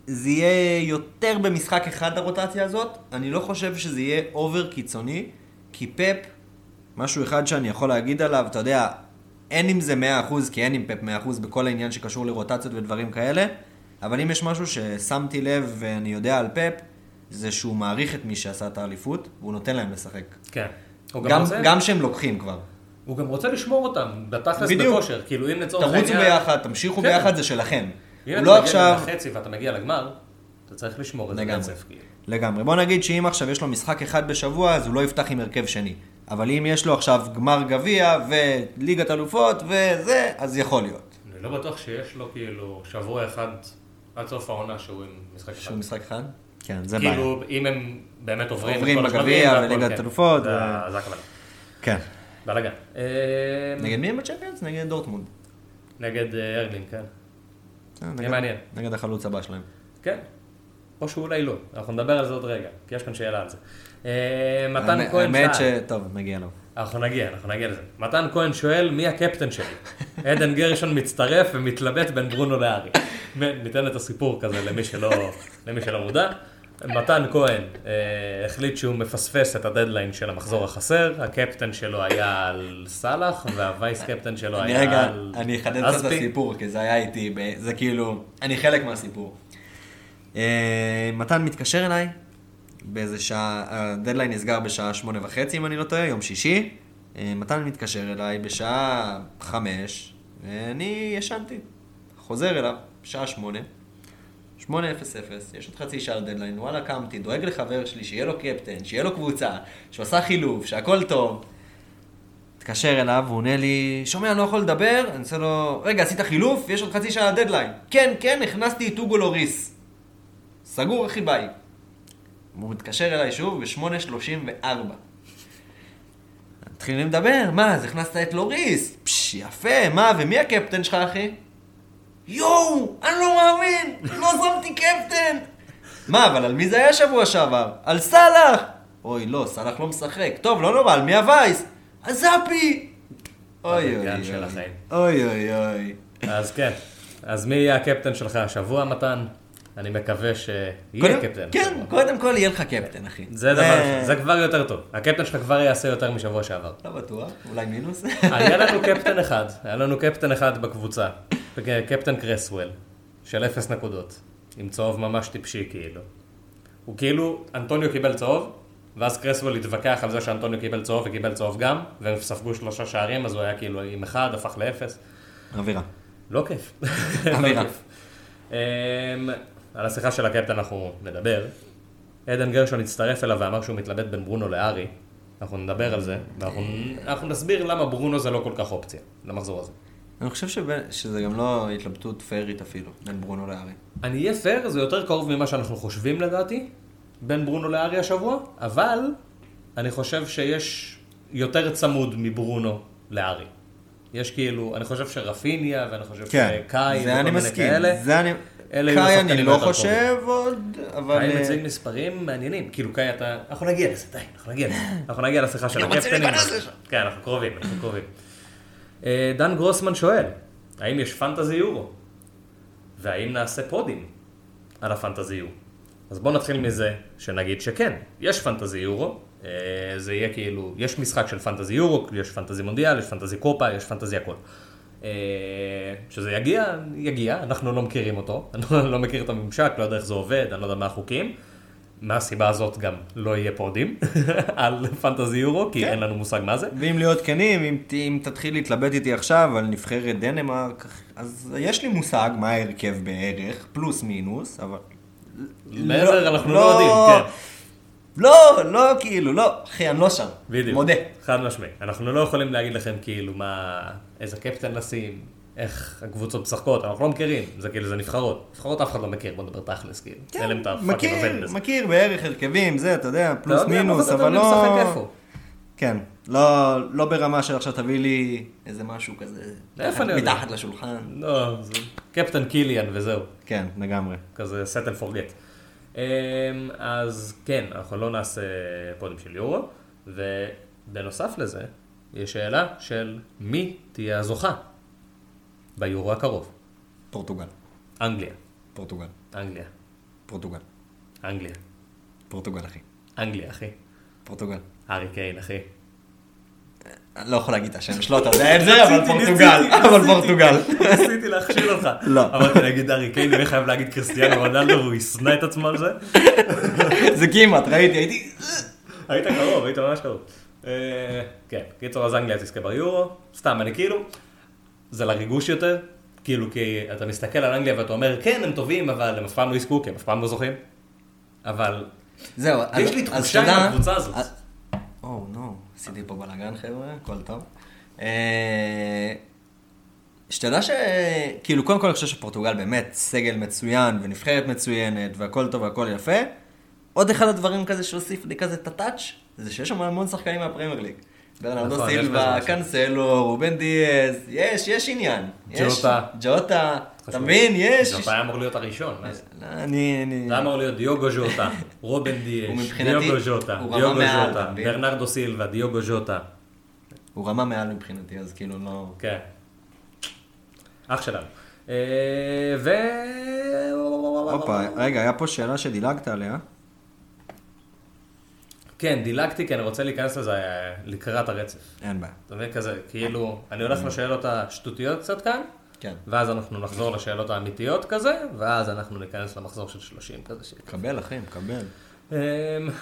זה יהיה יותר במשחק אחד הרוטציה הזאת, אני לא חושב שזה יהיה over קיצוני, כי פפ, משהו אחד שאני יכול להגיד עליו, אתה יודע, אין עם זה 100% כי אין עם פפ 100% בכל העניין שקשור לרוטציות ודברים כאלה, אבל אם יש משהו ששמתי לב ואני יודע על פפ, זה שהוא מעריך את מי שעשה את האליפות, והוא נותן להם לשחק. כן. גם, רוצה- גם שהם לוקחים כבר. הוא גם רוצה לשמור אותם, בתכלס. בכושר. כאילו אם לצורך תרוצו העניין... ביחד, תמשיכו כן. ביחד, זה שלכם. אם אתה לא מגיע עכשיו... לחצי ואתה מגיע לגמר, אתה צריך לשמור את זה. רצף. כאילו. לגמרי. בוא נגיד שאם עכשיו יש לו משחק אחד בשבוע, אז הוא לא יפתח עם הרכב שני. אבל אם יש לו עכשיו גמר גביע וליגת אלופות וזה, אז יכול להיות. אני לא בטוח שיש לו כאילו שבוע אחד עד סוף העונה שהוא עם משחק אחד. שהוא משחק אחד? כן, זה בעיה. כאילו, אם הם באמת עוברים עוברים בגביע וליגת כן. אלופות, זה הכוונה. כן. בלאגן. אה, נגד מי הם בצ'מפיונס? נגד דורטמונד. נגד אה, ארלינג, כן. אה, נגד- מעניין. נגד החלוץ הבא שלהם. כן. או שאולי לא. אנחנו נדבר על זה עוד רגע, כי יש כאן שאלה על זה. אה, מתן האמת- כהן האמת שאל. ש... טוב, נגיע לו. אנחנו נגיע, אנחנו נגיע לזה. מתן כהן שואל, מי הקפטן שלי? עדן גרשון מצטרף ומתלבט בין ברונו לארי. ניתן את הסיפור כזה למי שלא, למי שלא מודע. מתן כהן אה, החליט שהוא מפספס את הדדליין של המחזור החסר, הקפטן שלו היה על סאלח, והווייס קפטן שלו היה רגע, על אני אחדד קצת את. הסיפור, כי זה היה איתי, ב- זה כאילו, אני חלק מהסיפור. אה, מתן מתקשר אליי, באיזה שעה, הדדליין נסגר בשעה שמונה וחצי, אם אני לא טועה, יום שישי. אה, מתן מתקשר אליי בשעה חמש, ואני ישנתי. חוזר אליו, בשעה שמונה. 8:00, יש עוד חצי שעה לדדליין, וואלה קמתי, דואג לחבר שלי, שיהיה לו קפטן, שיהיה לו קבוצה, שהוא עשה חילוף, שהכל טוב. מתקשר אליו, והוא עונה לי, שומע, אני לא יכול לדבר? אני עושה לו, רגע, עשית חילוף? יש עוד חצי שעה לדדליין. כן, כן, הכנסתי את אוגו לוריס. סגור, אחי, ביי. הוא מתקשר אליי שוב ב-8.34. מתחילים לדבר, מה, אז הכנסת את לוריס? פש, יפה, מה, ומי הקפטן שלך, אחי? יואו, אני לא מאמין, לא שמתי קפטן! מה, אבל על מי זה היה שבוע שעבר? על סאלח! אוי, לא, סאלח לא משחק. טוב, לא נורא, על מי הווייס? על זאפי! אוי אוי אוי. אוי אוי אוי. אז כן. אז מי יהיה הקפטן שלך השבוע, מתן? אני מקווה שיהיה קפטן. כן. קודם כל יהיה לך קפטן, אחי. זה דבר, זה כבר יותר טוב. הקפטן שלך כבר יעשה יותר משבוע שעבר. לא בטוח, אולי מינוס. היה לנו קפטן אחד, היה לנו קפטן אחד בקבוצה. קפטן קרסוול, של אפס נקודות, עם צהוב ממש טיפשי כאילו. הוא כאילו, אנטוניו קיבל צהוב, ואז קרסוול התווכח על זה שאנטוניו קיבל צהוב וקיבל צהוב גם, והם ספגו שלושה שערים, אז הוא היה כאילו עם אחד, הפך לאפס. אווירה. לא כיף. אווירה. לא. אמ, על השיחה של הקפטן אנחנו נדבר. עדן גרשון הצטרף אליו ואמר שהוא מתלבט בין ברונו לארי. אנחנו נדבר על זה, ואנחנו אנחנו נסביר למה ברונו זה לא כל כך אופציה, למחזור הזה. אני חושב שבין- שזה גם לא התלבטות פיירית אפילו, בין ברונו לארי. אני אהיה פייר, זה יותר קרוב ממה שאנחנו חושבים לדעתי, בין ברונו לארי השבוע, אבל אני חושב שיש יותר צמוד מברונו לארי. יש כאילו, אני חושב שרפיניה, ואני חושב כן, שקאי, זה אני וכל מיני מסכים. כאלה. זה אני... אלה יהיו קאי אני לא חושב עוד, אבל... קאי אה, מציג מספרים מעניינים, כאילו קאי אתה, אנחנו נגיע לזה, די, אנחנו נגיע לזה, אנחנו נגיע לשיחה של הקפטנים. כן, אנחנו קרובים, אנחנו קרובים. אה, דן גרוסמן שואל, האם יש פנטזי יורו? והאם נעשה פודים על הפנטזי יורו? אז בואו נתחיל מזה שנגיד שכן, יש פנטזי יורו, אה, זה יהיה כאילו, יש משחק של פנטזי יורו, יש פנטזי מונדיאל, יש פנטזי קופה, יש פנטזי הכל. אה, שזה יגיע, יגיע, אנחנו לא מכירים אותו, אני לא מכיר את הממשק, לא יודע איך זה עובד, אני לא יודע מה החוקים. מהסיבה הזאת גם לא יהיה פודים על פנטזי יורו, כי כן. אין לנו מושג מה זה. ואם להיות כנים, אם, אם תתחיל להתלבט איתי עכשיו על נבחרת דנמרק, אז יש לי מושג מה ההרכב בערך, פלוס מינוס, אבל... מעבר אנחנו לא יודעים, כן. לא, לא, כאילו, לא, אחי, אני לא שם. בדיוק. מודה. חד משמעי. אנחנו לא יכולים להגיד לכם כאילו מה, איזה קפטן לשים, איך הקבוצות משחקות, אנחנו לא מכירים, זה כאילו, זה נבחרות. נבחרות אף אחד לא מכיר, בוא נדבר תכלס, כאילו. הפאקינג מכיר. מכיר בערך הרכבים, זה, אתה יודע, פלוס יודע, מינוס, אבל לא... כן, לא, לא ברמה של עכשיו תביא לי איזה משהו כזה, איפה מתחת- אני יודע? מתחת לשולחן. לא, זה קפטן קיליאן וזהו. כן, לגמרי. כזה set and forget. אמ, אז כן, אנחנו לא נעשה פודים של יורו, ובנוסף לזה, יש שאלה של מי תהיה הזוכה ביורו הקרוב. פורטוגל, אנגליה, פורטוגל, אנגליה, פורטוגל, אנגליה, פורטוגל, אחי. אנגליה, אחי. פורטוגל. הארי קיין, אחי. לא יכול להגיד את השם שלו, אתה יודע את זה, אבל פורטוגל, אבל. פורטוגל. ניסיתי להכשיל אותך. לא. אמרתי להגיד הארי קיין, אני חייב להגיד קריסטיאנו רונלדו, והוא ישנא את עצמו על זה. זה כמעט, ראיתי, הייתי... היית קרוב, היית ממש קרוב. אה, כן, קיצור, אז אנגליה תזכה ביורו. סתם, אני כאילו, זה לריגוש יותר. כאילו, כי אתה מסתכל על אנגליה ואתה אומר, כן, הם טובים, אבל הם אף פעם לא יזכו, כי הם אף פעם לא זוכים. אבל זהו, יש אז- לי אז תחושה עם הקבוצה הזאת. או, נו, עשיתי פה בלאגן, חבר'ה, הכל טוב. אה, שתדע ש... כאילו, קודם כל אני חושב שפורטוגל באמת סגל מצוין ונבחרת מצוינת והכל טוב והכל יפה. עוד אחד הדברים כזה שהוסיף לי כזה את הטאץ', זה שיש שם המון שחקנים מהפרמייר ליג. ברנרדו סילבה. קאנסלו, רובן דיאז, יש, יש עניין. ג'וטה. ג'וטה, אתה. מבין? יש. זאת היה אמור להיות הראשון. לא, אני... אני- זה היה אמור להיות דיוגו ז'וטה, רובן ומבחינתי, דיוגו רמה דיוגו מבין? ברנרדו סילבה, דיוגו ז'וטה. הוא רמה מעל מבחינתי, אז כאילו לא... כן. אח שלנו. אה, ו... הופה, רגע, היה פה שאלה שדילגת עליה. כן, דילגתי כי אני רוצה להיכנס לזה לקראת הרצף. אין בעיה. אתה מבין כזה, כאילו, אני הולך לשאלות השטותיות קצת כאן, כן. ואז אנחנו נחזור לשאלות האמיתיות כזה, ואז אנחנו ניכנס למחזור של 30 כזה. קבל, אחי, מקבל. אמ,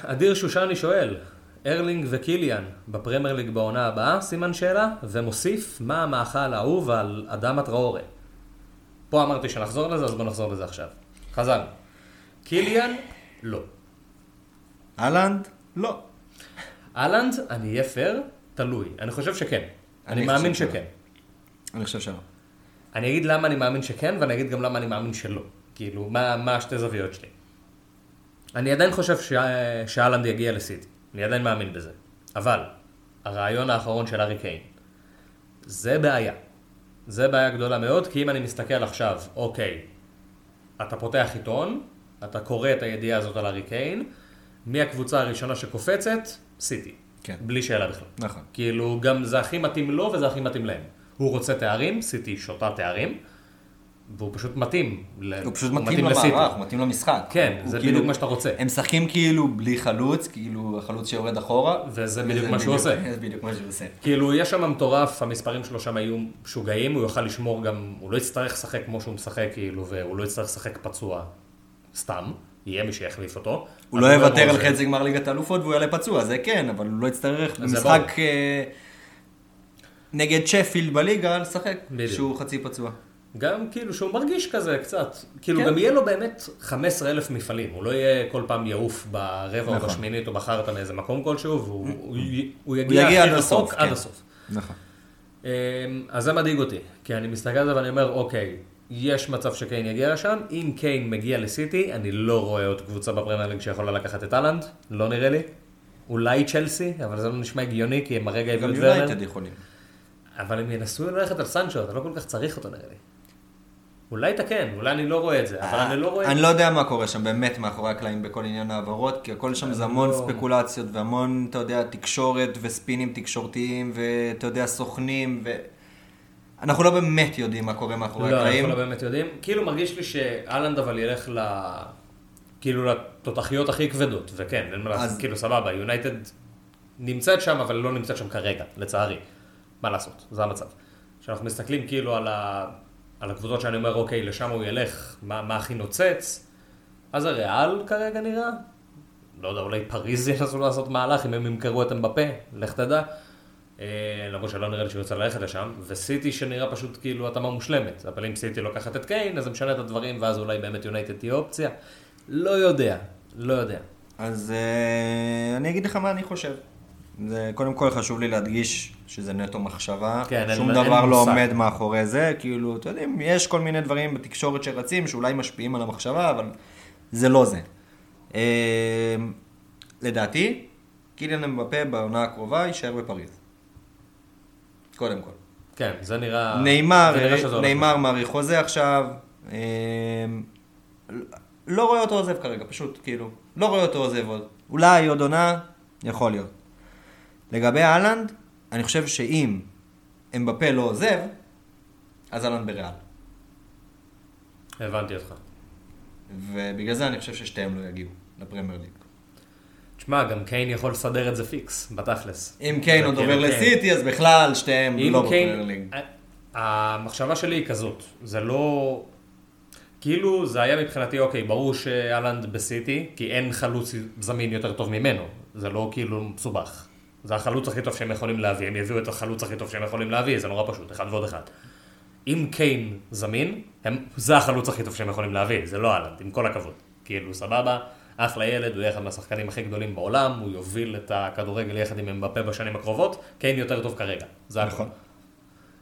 אדיר שושני שואל, ארלינג וקיליאן בפרמייר ליג בעונה הבאה, סימן שאלה, ומוסיף מה המאכל האהוב על אדמה טראורה. פה אמרתי שנחזור לזה, אז בוא נחזור לזה עכשיו. חזרנו. קיליאן, לא. אהלנד? לא. אהלנד, אני אהיה פייר, תלוי. אני חושב שכן. אני, אני מאמין. שכן. אני חושב שלא. אני אגיד למה אני מאמין שכן, ואני אגיד גם למה אני מאמין שלא. כאילו, מה, מה השתי זוויות שלי. אני עדיין חושב ש... שאלנד יגיע לסיטי. אני עדיין מאמין בזה. אבל, הרעיון האחרון של ארי קיין, זה בעיה. זה בעיה גדולה מאוד, כי אם אני מסתכל עכשיו, אוקיי, אתה פותח עיתון, אתה קורא את הידיעה הזאת על ארי קיין, מי הקבוצה הראשונה שקופצת? סיטי. כן. בלי שאלה בכלל. נכון. כאילו, גם זה הכי מתאים לו וזה הכי מתאים להם. הוא רוצה תארים, סיטי שותה תארים, והוא פשוט מתאים. ל- הוא פשוט מתאים לסיטי. למערך, הוא מתאים למשחק. כן, הוא זה כאילו- בדיוק מה שאתה רוצה. הם משחקים כאילו בלי חלוץ, כאילו החלוץ שיורד אחורה. וזה בדיוק מה שהוא עושה. זה בדיוק מה שהוא עושה. כאילו, יש שם מטורף, המספרים שלו שם היו משוגעים, הוא יוכל לשמור גם, הוא לא יצטרך לשחק כמו שהוא משחק, כאילו, והוא לא יצטרך לשחק פצוע סתם, יהיה מי שיחליף אותו. הוא לא אבל יוותר על חצי גמר ליגת האלופות והוא יעלה פצוע, זה כן, אבל הוא לא יצטרך במשחק אה, נגד שפילד בליגה לשחק. שהוא חצי פצוע. גם כאילו שהוא מרגיש כזה קצת, כאילו כן. גם יהיה לו באמת 15 אלף מפעלים, הוא לא יהיה כל פעם יעוף ברבע או נכון. בשמינית או בחרטא מאיזה מקום כלשהו, והוא הוא הוא הוא יגיע יגיע הכי עד הסוף, עד כן. הסוף. נכון. אמ, אז זה מדאיג אותי, כי אני מסתכל על זה ואני אומר, אוקיי, יש מצב שקיין יגיע לשם, אם קיין מגיע לסיטי, אני לא רואה עוד קבוצה בפרמייר ליג שיכולה לקחת את אהלנד, לא נראה לי. אולי צ'לסי, אבל זה לא נשמע הגיוני, כי הם הרגע הביאו גם את ורנר. יונייטד יכולים. אבל הם ינסו ללכת על סנצ'ו, אתה לא כל כך צריך אותו נראה לי. אולי אתה כן, אולי אני לא רואה את זה, אבל אני לא רואה... אני לא יודע מה קורה שם באמת מאחורי הקלעים בכל עניין ההעברות, כי הכל שם זה המון לא- ספקולציות והמון, אתה יודע, תקשורת וספינים תקשורתיים, ואתה יודע, סוכנים, ו... אנחנו לא באמת יודעים מה קורה מאחורי לא, הקלעים. אנחנו לא באמת יודעים. כאילו מרגיש לי שאלנד אבל ילך ל... כאילו לתותחיות הכי כבדות, וכן, אין מה לעשות, כאילו סבבה, יונייטד נמצאת שם, אבל לא נמצאת שם כרגע, לצערי. מה לעשות, זה המצב. כשאנחנו מסתכלים כאילו על, ה... על הקבוצות שאני אומר, אוקיי, לשם הוא ילך, מה, מה הכי נוצץ, אז הריאל כרגע נראה. לא יודע, אולי פריז ינסו לעשות מהלך אם הם ימכרו את אמבפה, לך תדע. אה, למרות שלא נראה לי שהוא יוצא ללכת לשם, וסיטי שנראה פשוט כאילו התאמה מושלמת. אבל אם סיטי לוקחת את קיין, אז זה משנה את הדברים, ואז אולי באמת יונייטד תהיה אופציה. לא יודע, לא יודע. אז אה, אני אגיד לך מה אני חושב. זה, קודם כל חשוב לי להדגיש שזה נטו מחשבה. כן, אין- שום אין דבר לא מושג. עומד מאחורי זה, כאילו, אתה יודעים, יש כל מיני דברים בתקשורת שרצים, שאולי משפיעים על המחשבה, אבל זה לא זה. אה, לדעתי, קיליאן אמבפה בעונה הקרובה יישאר בפריז. קודם כל. כן, זה נראה... נאמר, זה נראה שזה הולך נאמר מעריך חוזה עכשיו. אה, לא רואה אותו עוזב כרגע, פשוט, כאילו. לא רואה אותו עוזב עוד. אולי עוד עונה, יכול להיות. לגבי אהלנד, אני חושב שאם אמבפה לא עוזב, אז אהלנד בריאל. הבנתי אותך. ובגלל זה אני חושב ששתיהם לא יגיעו לפרמייר ליג. תשמע, גם קיין יכול לסדר את זה פיקס, בתכלס. אם קיין עוד עובר כאילו קיין. לסיטי, אז בכלל שתיהם לא בפרמייר קיין... ליג. המחשבה שלי היא כזאת, זה לא... כאילו זה היה מבחינתי, אוקיי, ברור שאלנד בסיטי, כי אין חלוץ זמין יותר טוב ממנו, זה לא כאילו מסובך. זה החלוץ הכי טוב שהם יכולים להביא, הם יביאו את החלוץ הכי טוב שהם יכולים להביא, זה נורא פשוט, אחד ועוד אחד. אם קיין זמין, הם, זה החלוץ הכי טוב שהם יכולים להביא, זה לא אהלנד, עם כל הכבוד. כאילו, סבבה, אחלה ילד, הוא יהיה אחד מהשחקנים הכי גדולים בעולם, הוא יוביל את הכדורגל יחד עם אמבפה בשנים הקרובות, קיין יותר טוב כרגע, זה הכל. נכון.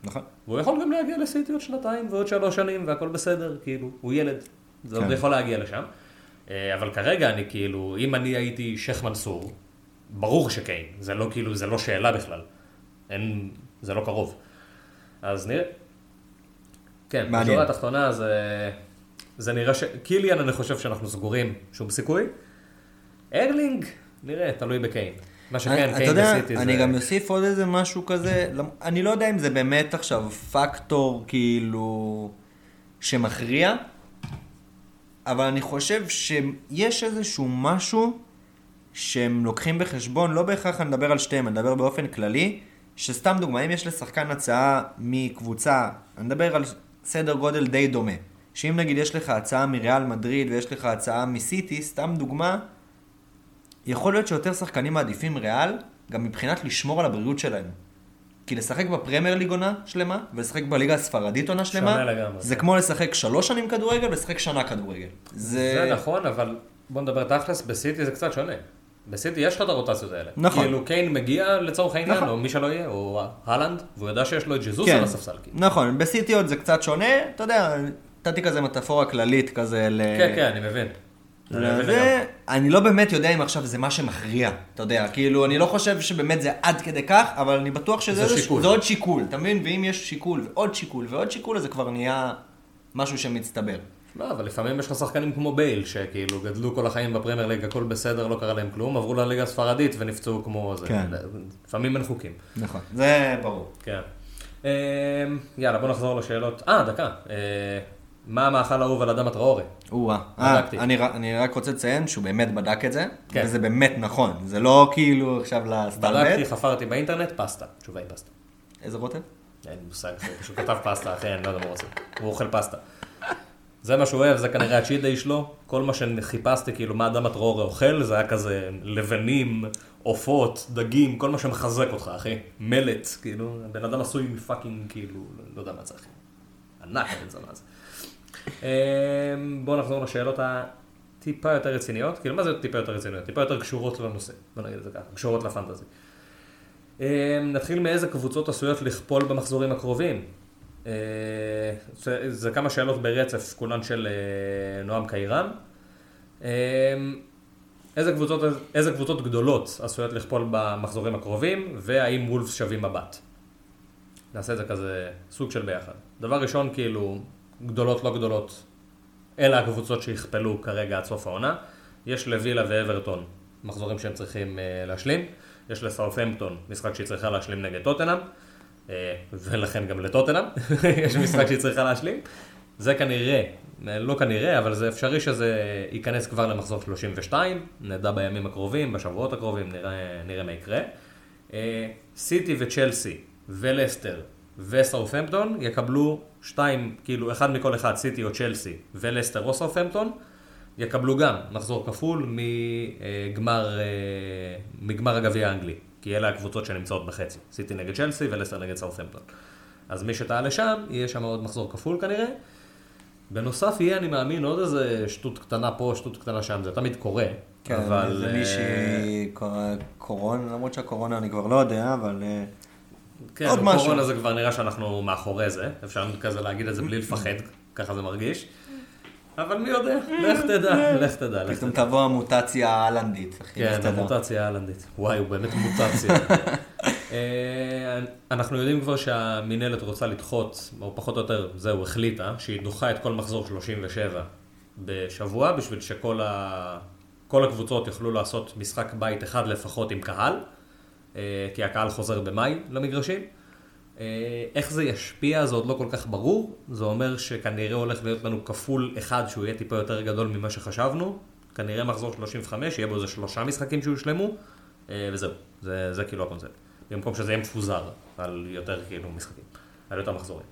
נכון. והוא יכול גם להגיע לסיטי עוד שנתיים ועוד שלוש שנים והכל בסדר, כאילו, הוא ילד. זה עוד כן. יכול להגיע לשם. אה, אבל כרגע אני כאילו, אם אני הייתי שייח' מנסור, ברור שקיין, זה לא כאילו, זה לא שאלה בכלל. אין, זה לא קרוב. אז נראה. כן. בשורה התחתונה זה, זה נראה ש... קיליאן אני חושב שאנחנו סגורים, שום סיכוי. ארלינג, נראה, תלוי בקיין. מה שכן, אתה קיין יודע, בסיטי זה... אני גם אוסיף עוד איזה משהו כזה, אני לא יודע אם זה באמת עכשיו פקטור כאילו שמכריע, אבל אני חושב שיש איזשהו משהו שהם לוקחים בחשבון, לא בהכרח אני מדבר על שתיהם, אני מדבר באופן כללי, שסתם דוגמא, אם יש לשחקן הצעה מקבוצה, אני מדבר על סדר גודל די דומה, שאם נגיד יש לך הצעה מריאל מדריד ויש לך הצעה מסיטי, סתם דוגמה, יכול להיות שיותר שחקנים מעדיפים ריאל, גם מבחינת לשמור על הבריאות שלהם. כי לשחק בפרמייר ליג עונה שלמה, ולשחק בליגה הספרדית עונה שלמה, זה כן. כמו לשחק שלוש שנים כדורגל ולשחק שנה כדורגל. זה נכון, אבל בוא נדבר תכלס, בסיטי זה קצת שונה. בסיטי יש לך את הרוטציות האלה. נכון. כאילו קיין מגיע לצורך העניין, נכון. או מי שלא יהיה, או הלנד, והוא יודע שיש לו את ג'זוס כן, על הספסל. כאילו. נכון, בסיטי עוד זה קצת שונה, אתה יודע, נתתי כזה מטאפורה כללית כזה ל... כן, כן, אני מבין. אני מבין לגמרי. זה, אני לא באמת יודע אם עכשיו זה מה שמכריע, אתה יודע, כאילו, אני לא חושב שבאמת זה עד כדי כך, אבל אני בטוח שזה זה שיקול. זה עוד שיקול, אתה מבין? ואם יש שיקול ועוד שיקול ועוד שיקול, אז זה כבר נהיה משהו שמצטבר. לא, אבל לפעמים יש לך שחקנים כמו בייל, שכאילו גדלו כל החיים בפרמייר ליג, הכל בסדר, לא קרה להם כלום, עברו לליגה הספרדית ונפצעו כמו זה. כן. לפעמים אין חוקים. נכון. זה ברור. כן. אה, יאללה, בוא נחזור לשאלות. אה, דקה. מה המאכל האהוב על אדם הטראורי? או-אה. אה, בדקתי. אני רק רוצה לציין שהוא באמת בדק את זה, כן. וזה באמת נכון. זה לא כאילו עכשיו לסטלבט. בדקתי, חפרתי באינטרנט, פסטה. התשובה היא פסטה. איזה רוטב? אין לי מושג, הוא פשוט כתב פסטה, אחי, אני לא יודע מה הוא רוצה. הוא אוכל פסטה. זה מה שהוא אוהב, זה כנראה הצ'יט דיי שלו. כל מה שחיפשתי, כאילו, מה אדם הטרור אוכל, זה היה כזה לבנים, עופות, דגים, כל מה שמחזק אותך, אחי. מלט, כאילו, הבן אדם עשוי מפאקינג, כאילו, לא יודע מה זה, אחי. ענק הבן זונה הזה. אמ, בואו נחזור לשאלות הטיפה יותר רציניות. כאילו, מה זה טיפה יותר רציניות? טיפה יותר קשורות לנושא, בוא נגיד את זה ככה, קשורות לפנטזי. אמ, נתחיל מאיזה קבוצות עשויות לכפול במחזורים הקרובים. אה, זה, כמה שאלות ברצף, כולן של אה, נועם קיירן. אמ, איזה קבוצות, איזה קבוצות גדולות עשויות לכפול במחזורים הקרובים, והאם וולפס שווים מבט. נעשה את זה כזה סוג של ביחד. דבר ראשון, כאילו, גדולות לא גדולות, אלה הקבוצות שיכפלו כרגע עד סוף העונה. יש לווילה ואברטון, מחזורים שהם צריכים אה, להשלים. יש לסאות'המפטון, משחק שהיא צריכה להשלים נגד טוטנאם, אה, ולכן גם לטוטנאם, יש משחק שהיא צריכה להשלים. זה כנראה, אה, לא כנראה, אבל זה אפשרי שזה ייכנס כבר למחזור 32, נדע בימים הקרובים, בשבועות הקרובים, נראה, נראה מה יקרה. סיטי וצ'לסי ולסטר וסאות'המפטון יקבלו שתיים, כאילו אחד מכל אחד, סיטי או צ'לסי ולסטר או סאות'המפטון, יקבלו גם מחזור כפול מגמר, אה, מגמר הגביע האנגלי, כי אלה הקבוצות שנמצאות בחצי, סיטי נגד צ'לסי ולסטר נגד סאות'המפטון. אז מי שתעלה שם, יהיה שם עוד מחזור כפול כנראה. בנוסף יהיה, אני מאמין, עוד איזה שטות קטנה פה, שטות קטנה שם, זה תמיד קורה. כן, אבל... זה אה, מישהי קורונה, למרות שהקורונה אני כבר לא יודע, אבל... כן, עוד משהו. קורונה זה כבר נראה שאנחנו מאחורי זה, אפשר כזה להגיד את זה בלי לפחד, ככה זה מרגיש. אבל מי יודע, לך תדע, לך תדע, פתאום. תבוא המוטציה ההלנדית, אחי, כן. המוטציה ההלנדית. וואי, הוא באמת מוטציה. אה, אנחנו יודעים כבר שהמינהלת רוצה לדחות, או פחות או יותר, זהו, החליטה, שהיא דוחה את כל מחזור 37 בשבוע, בשביל שכל ה... כל הקבוצות יוכלו לעשות משחק בית אחד לפחות עם קהל, כי הקהל חוזר במאי למגרשים. אה, איך זה ישפיע זה עוד לא כל כך ברור, זה אומר שכנראה הולך להיות לנו כפול אחד שהוא יהיה טיפה יותר גדול ממה שחשבנו, כנראה מחזור 35, יהיה בו איזה שלושה משחקים שיושלמו, אה, וזהו, זה, זה כאילו הקונספט. במקום שזה יהיה מפוזר על יותר כאילו משחקים, על יותר מחזורים.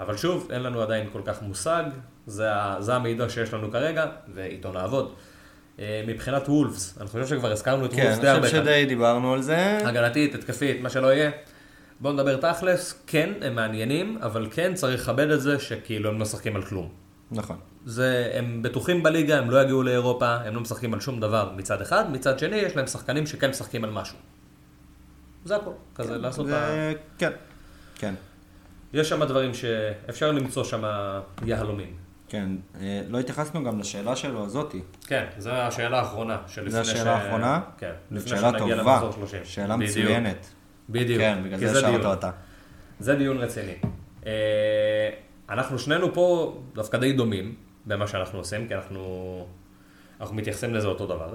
אבל שוב, אין לנו עדיין כל כך מושג, זה, זה המידע שיש לנו כרגע, ואיתו נעבוד. אה, מבחינת וולפס, אני חושב שכבר הזכרנו את כן, וולפס די אני הרבה חושב כאן. שדי דיברנו על זה. הגנתית, התקפית, מה שלא יהיה. בואו נדבר תכלס, כן, הם מעניינים, אבל כן צריך לכבד את זה שכאילו הם לא משחקים על כלום. נכון. זה, הם בטוחים בליגה, הם לא יגיעו לאירופה, הם לא משחקים על שום דבר מצד אחד, מצד שני יש להם שחקנים שכן משחקים על משהו. זה הכל, כזה לעשות את ה... זה- כן, כן, יש שם דברים שאפשר למצוא שם יהלומים. כן. אה, לא התייחסנו גם לשאלה שלו הזאתי. כן, זו השאלה האחרונה. שלפני זו השאלה האחרונה? כן, זו שאלה טובה. למחזור 30. שאלה. מצוינת. בדיוק. כן, בגלל זה שאלת. אותה. זה דיון רציני. אה, אנחנו שנינו פה דווקא די דומים במה שאנחנו עושים, כי אנחנו, אנחנו מתייחסים לזה אותו דבר.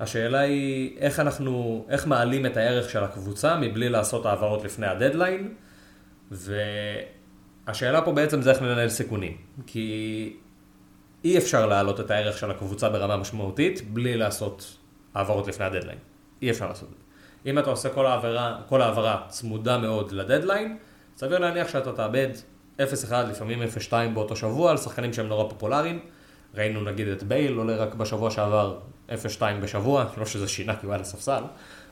השאלה היא איך אנחנו, איך מעלים את הערך של הקבוצה מבלי לעשות העברות לפני הדדליין, והשאלה פה בעצם זה איך לנהל סיכונים. כי אי אפשר להעלות את הערך של הקבוצה ברמה משמעותית בלי לעשות העברות לפני הדדליין. אי אפשר לעשות את זה. אם אתה עושה כל העברה, כל העברה צמודה מאוד לדדליין, סביר להניח שאתה תאבד 0-1, לפעמים 0-2 באותו שבוע על שחקנים שהם נורא פופולריים. ראינו נגיד את בייל עולה רק בשבוע שעבר 0-2 בשבוע, לא שזה שינה כי הוא היה לספסל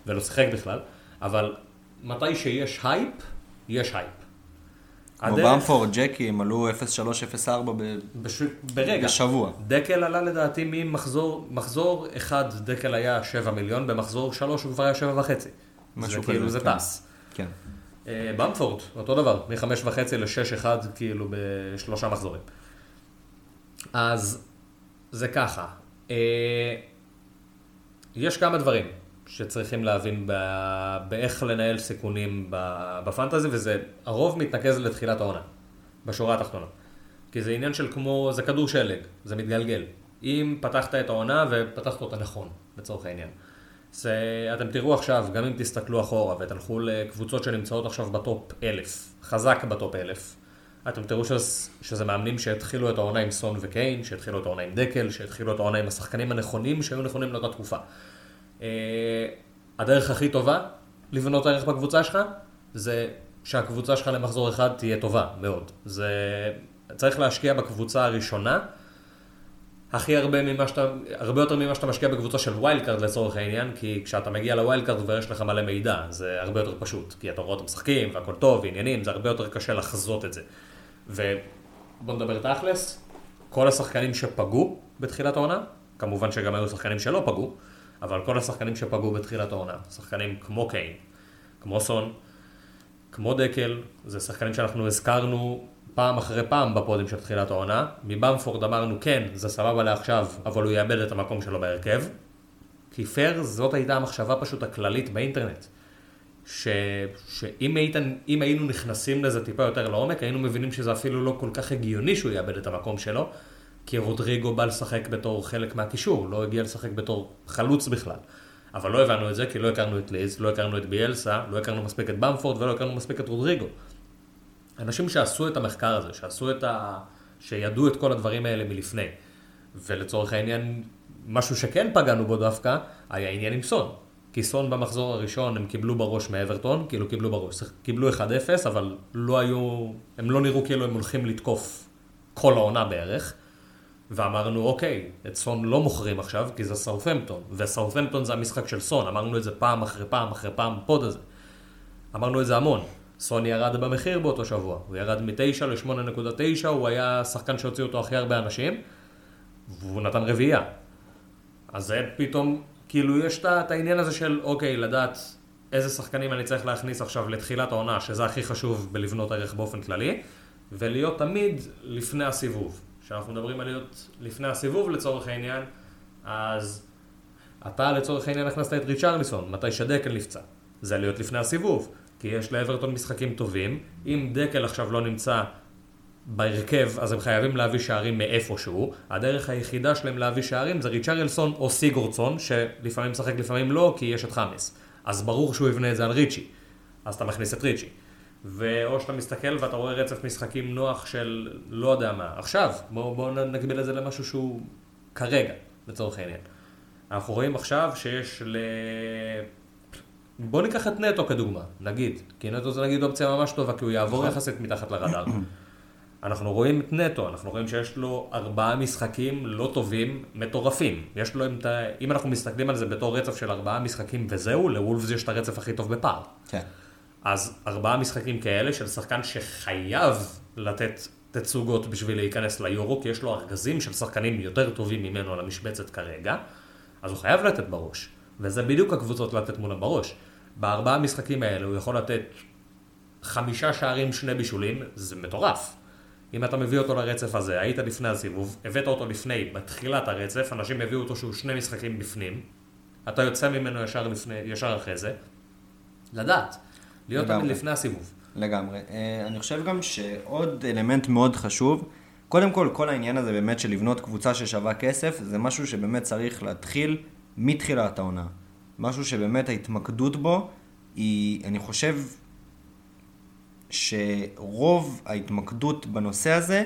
ולא שיחק בכלל, אבל מתי שיש הייפ, יש הייפ. כמו במפורד, ג'קי, הם עלו 0-3-0-4 ב- בש... ברגע. בשבוע. דקל עלה לדעתי ממחזור, מחזור אחד דקל היה 7 מיליון, במחזור 3 הוא כבר היה 7 וחצי. משהו זה כאילו כזה, זה כן. טס. כן. אה, במפורד, אותו דבר, מ-5 וחצי ל-6 אחד כאילו בשלושה מחזורים. אז זה ככה, אה, יש כמה דברים שצריכים להבין באיך לנהל סיכונים בפנטזי, וזה, הרוב מתנקז לתחילת העונה, בשורה התחתונה. כי זה עניין של כמו, זה כדור שלג, זה מתגלגל. אם פתחת את העונה ופתחת אותה נכון, לצורך העניין. זה, אתם תראו עכשיו, גם אם תסתכלו אחורה ותלכו לקבוצות שנמצאות עכשיו ב top 1000, חזק ב top 1000, אתם תראו שזה, שזה מאמנים שהתחילו את העונה עם סון וקיין, שהתחילו את העונה עם דקל, שהתחילו את העונה עם השחקנים הנכונים שהיו נכונים לאותה תקופה. אה, הדרך הכי טובה לבנות ערך בקבוצה שלך, זה שהקבוצה שלך למחזור אחד תהיה טובה מאוד. זה... צריך להשקיע בקבוצה הראשונה. הכי הרבה ממה שאתה, הרבה יותר ממה שאתה משקיע בקבוצה של wild card לצורך העניין, כי כשאתה מגיע ל wild card כבר יש לך מלא מידע, זה הרבה יותר פשוט, כי אתה רואה אותם משחקים והכל טוב ועניינים, זה הרבה יותר קשה לחזות את זה. ובוא נדבר תכלס, כל השחקנים שפגעו בתחילת העונה, כמובן שגם היו שחקנים שלא פגעו, אבל כל השחקנים שפגעו בתחילת העונה, שחקנים כמו קיין, כמו סון, כמו דקל, זה שחקנים שאנחנו הזכרנו פעם אחרי פעם בפודים של תחילת העונה. מבמפורד אמרנו כן, זה סבבה לעכשיו, אבל הוא יאבד את המקום שלו בהרכב. כי פייר, זאת הייתה המחשבה פשוט הכללית באינטרנט. ש... שאם היית... היינו נכנסים לזה טיפה יותר לעומק, היינו מבינים שזה אפילו לא כל כך הגיוני שהוא יאבד את המקום שלו, כי רודריגו בא לשחק בתור חלק מהקישור, לא הגיע לשחק בתור חלוץ בכלל. אבל לא הבנו את זה, כי לא הכרנו את ליז, לא הכרנו את ביאלסה, לא הכרנו מספיק את במפורד ולא הכרנו מספיק את רודריגו. אנשים שעשו את המחקר הזה, שעשו את ה... שידעו את כל הדברים האלה מלפני. ולצורך העניין, משהו שכן פגענו בו דווקא, היה עניין עם סון. כי סון במחזור הראשון הם קיבלו בראש מאברטון, כאילו קיבלו בראש, קיבלו 1-0, אבל לא היו, הם לא נראו כאילו הם הולכים לתקוף כל העונה בערך. ואמרנו, אוקיי, את סון לא מוכרים עכשיו, כי זה סאות'מפטון, וסאות'מפטון זה המשחק של סון, אמרנו את זה פעם אחרי פעם אחרי פעם בפוד הזה. אמרנו את זה המון. סון ירד במחיר באותו שבוע, הוא ירד מ-9 ל-8.9, הוא היה שחקן שהוציא אותו הכי הרבה אנשים, והוא נתן רביעייה. אז זה פתאום, כאילו יש את העניין הזה של, אוקיי, לדעת איזה שחקנים אני צריך להכניס עכשיו לתחילת העונה, שזה הכי חשוב בלבנות ערך באופן כללי, ולהיות תמיד לפני הסיבוב. כשאנחנו מדברים על להיות לפני הסיבוב לצורך העניין, אז אתה לצורך העניין הכנסת את ריצ'רליסון, מתי שדקל נפצע. זה להיות לפני הסיבוב, כי יש לאברטון משחקים טובים. אם דקל עכשיו לא נמצא בהרכב, אז הם חייבים להביא שערים מאיפשהו. הדרך היחידה שלהם להביא שערים זה ריצ'רלסון או סיגורדסון, שלפעמים משחק לפעמים לא, כי יש את חמאס. אז ברור שהוא יבנה את זה על ריצ'י. אז אתה מכניס את ריצ'י. ואו שאתה מסתכל ואתה רואה רצף משחקים נוח של לא יודע מה. עכשיו, בואו בוא נגביל את זה למשהו שהוא כרגע, לצורך העניין. אנחנו רואים עכשיו שיש ל... בואו ניקח את נטו כדוגמה, נגיד. כי נטו זה נגיד אופציה ממש טובה, כי הוא יעבור נכון. יחסית מתחת לרדאר. אנחנו רואים את נטו, אנחנו רואים שיש לו ארבעה משחקים לא טובים, מטורפים. יש לו, אם אנחנו מסתכלים על זה בתור רצף של ארבעה משחקים וזהו, לוולפס יש את הרצף הכי טוב בפער. כן. אז ארבעה משחקים כאלה של שחקן שחייב לתת תצוגות בשביל להיכנס ליורו, כי יש לו ארגזים של שחקנים יותר טובים ממנו על המשבצת כרגע, אז הוא חייב לתת בראש. וזה בדיוק הקבוצות לתת מולם בראש. בארבעה המשחקים האלה הוא יכול לתת חמישה שערים, שני בישולים, זה מטורף. אם אתה מביא אותו לרצף הזה, היית לפני הסיבוב, הבאת אותו לפני, בתחילת הרצף, אנשים הביאו אותו שהוא שני משחקים בפנים, אתה יוצא ממנו ישר, לפני, ישר אחרי זה, לדעת. להיות תמיד לפני הסיבוב. לגמרי. אה, אני חושב גם שעוד אלמנט מאוד חשוב, קודם כל, כל העניין הזה באמת של לבנות קבוצה ששווה כסף, זה משהו שבאמת צריך להתחיל מתחילת העונה. משהו שבאמת ההתמקדות בו היא, אני חושב, שרוב ההתמקדות בנושא הזה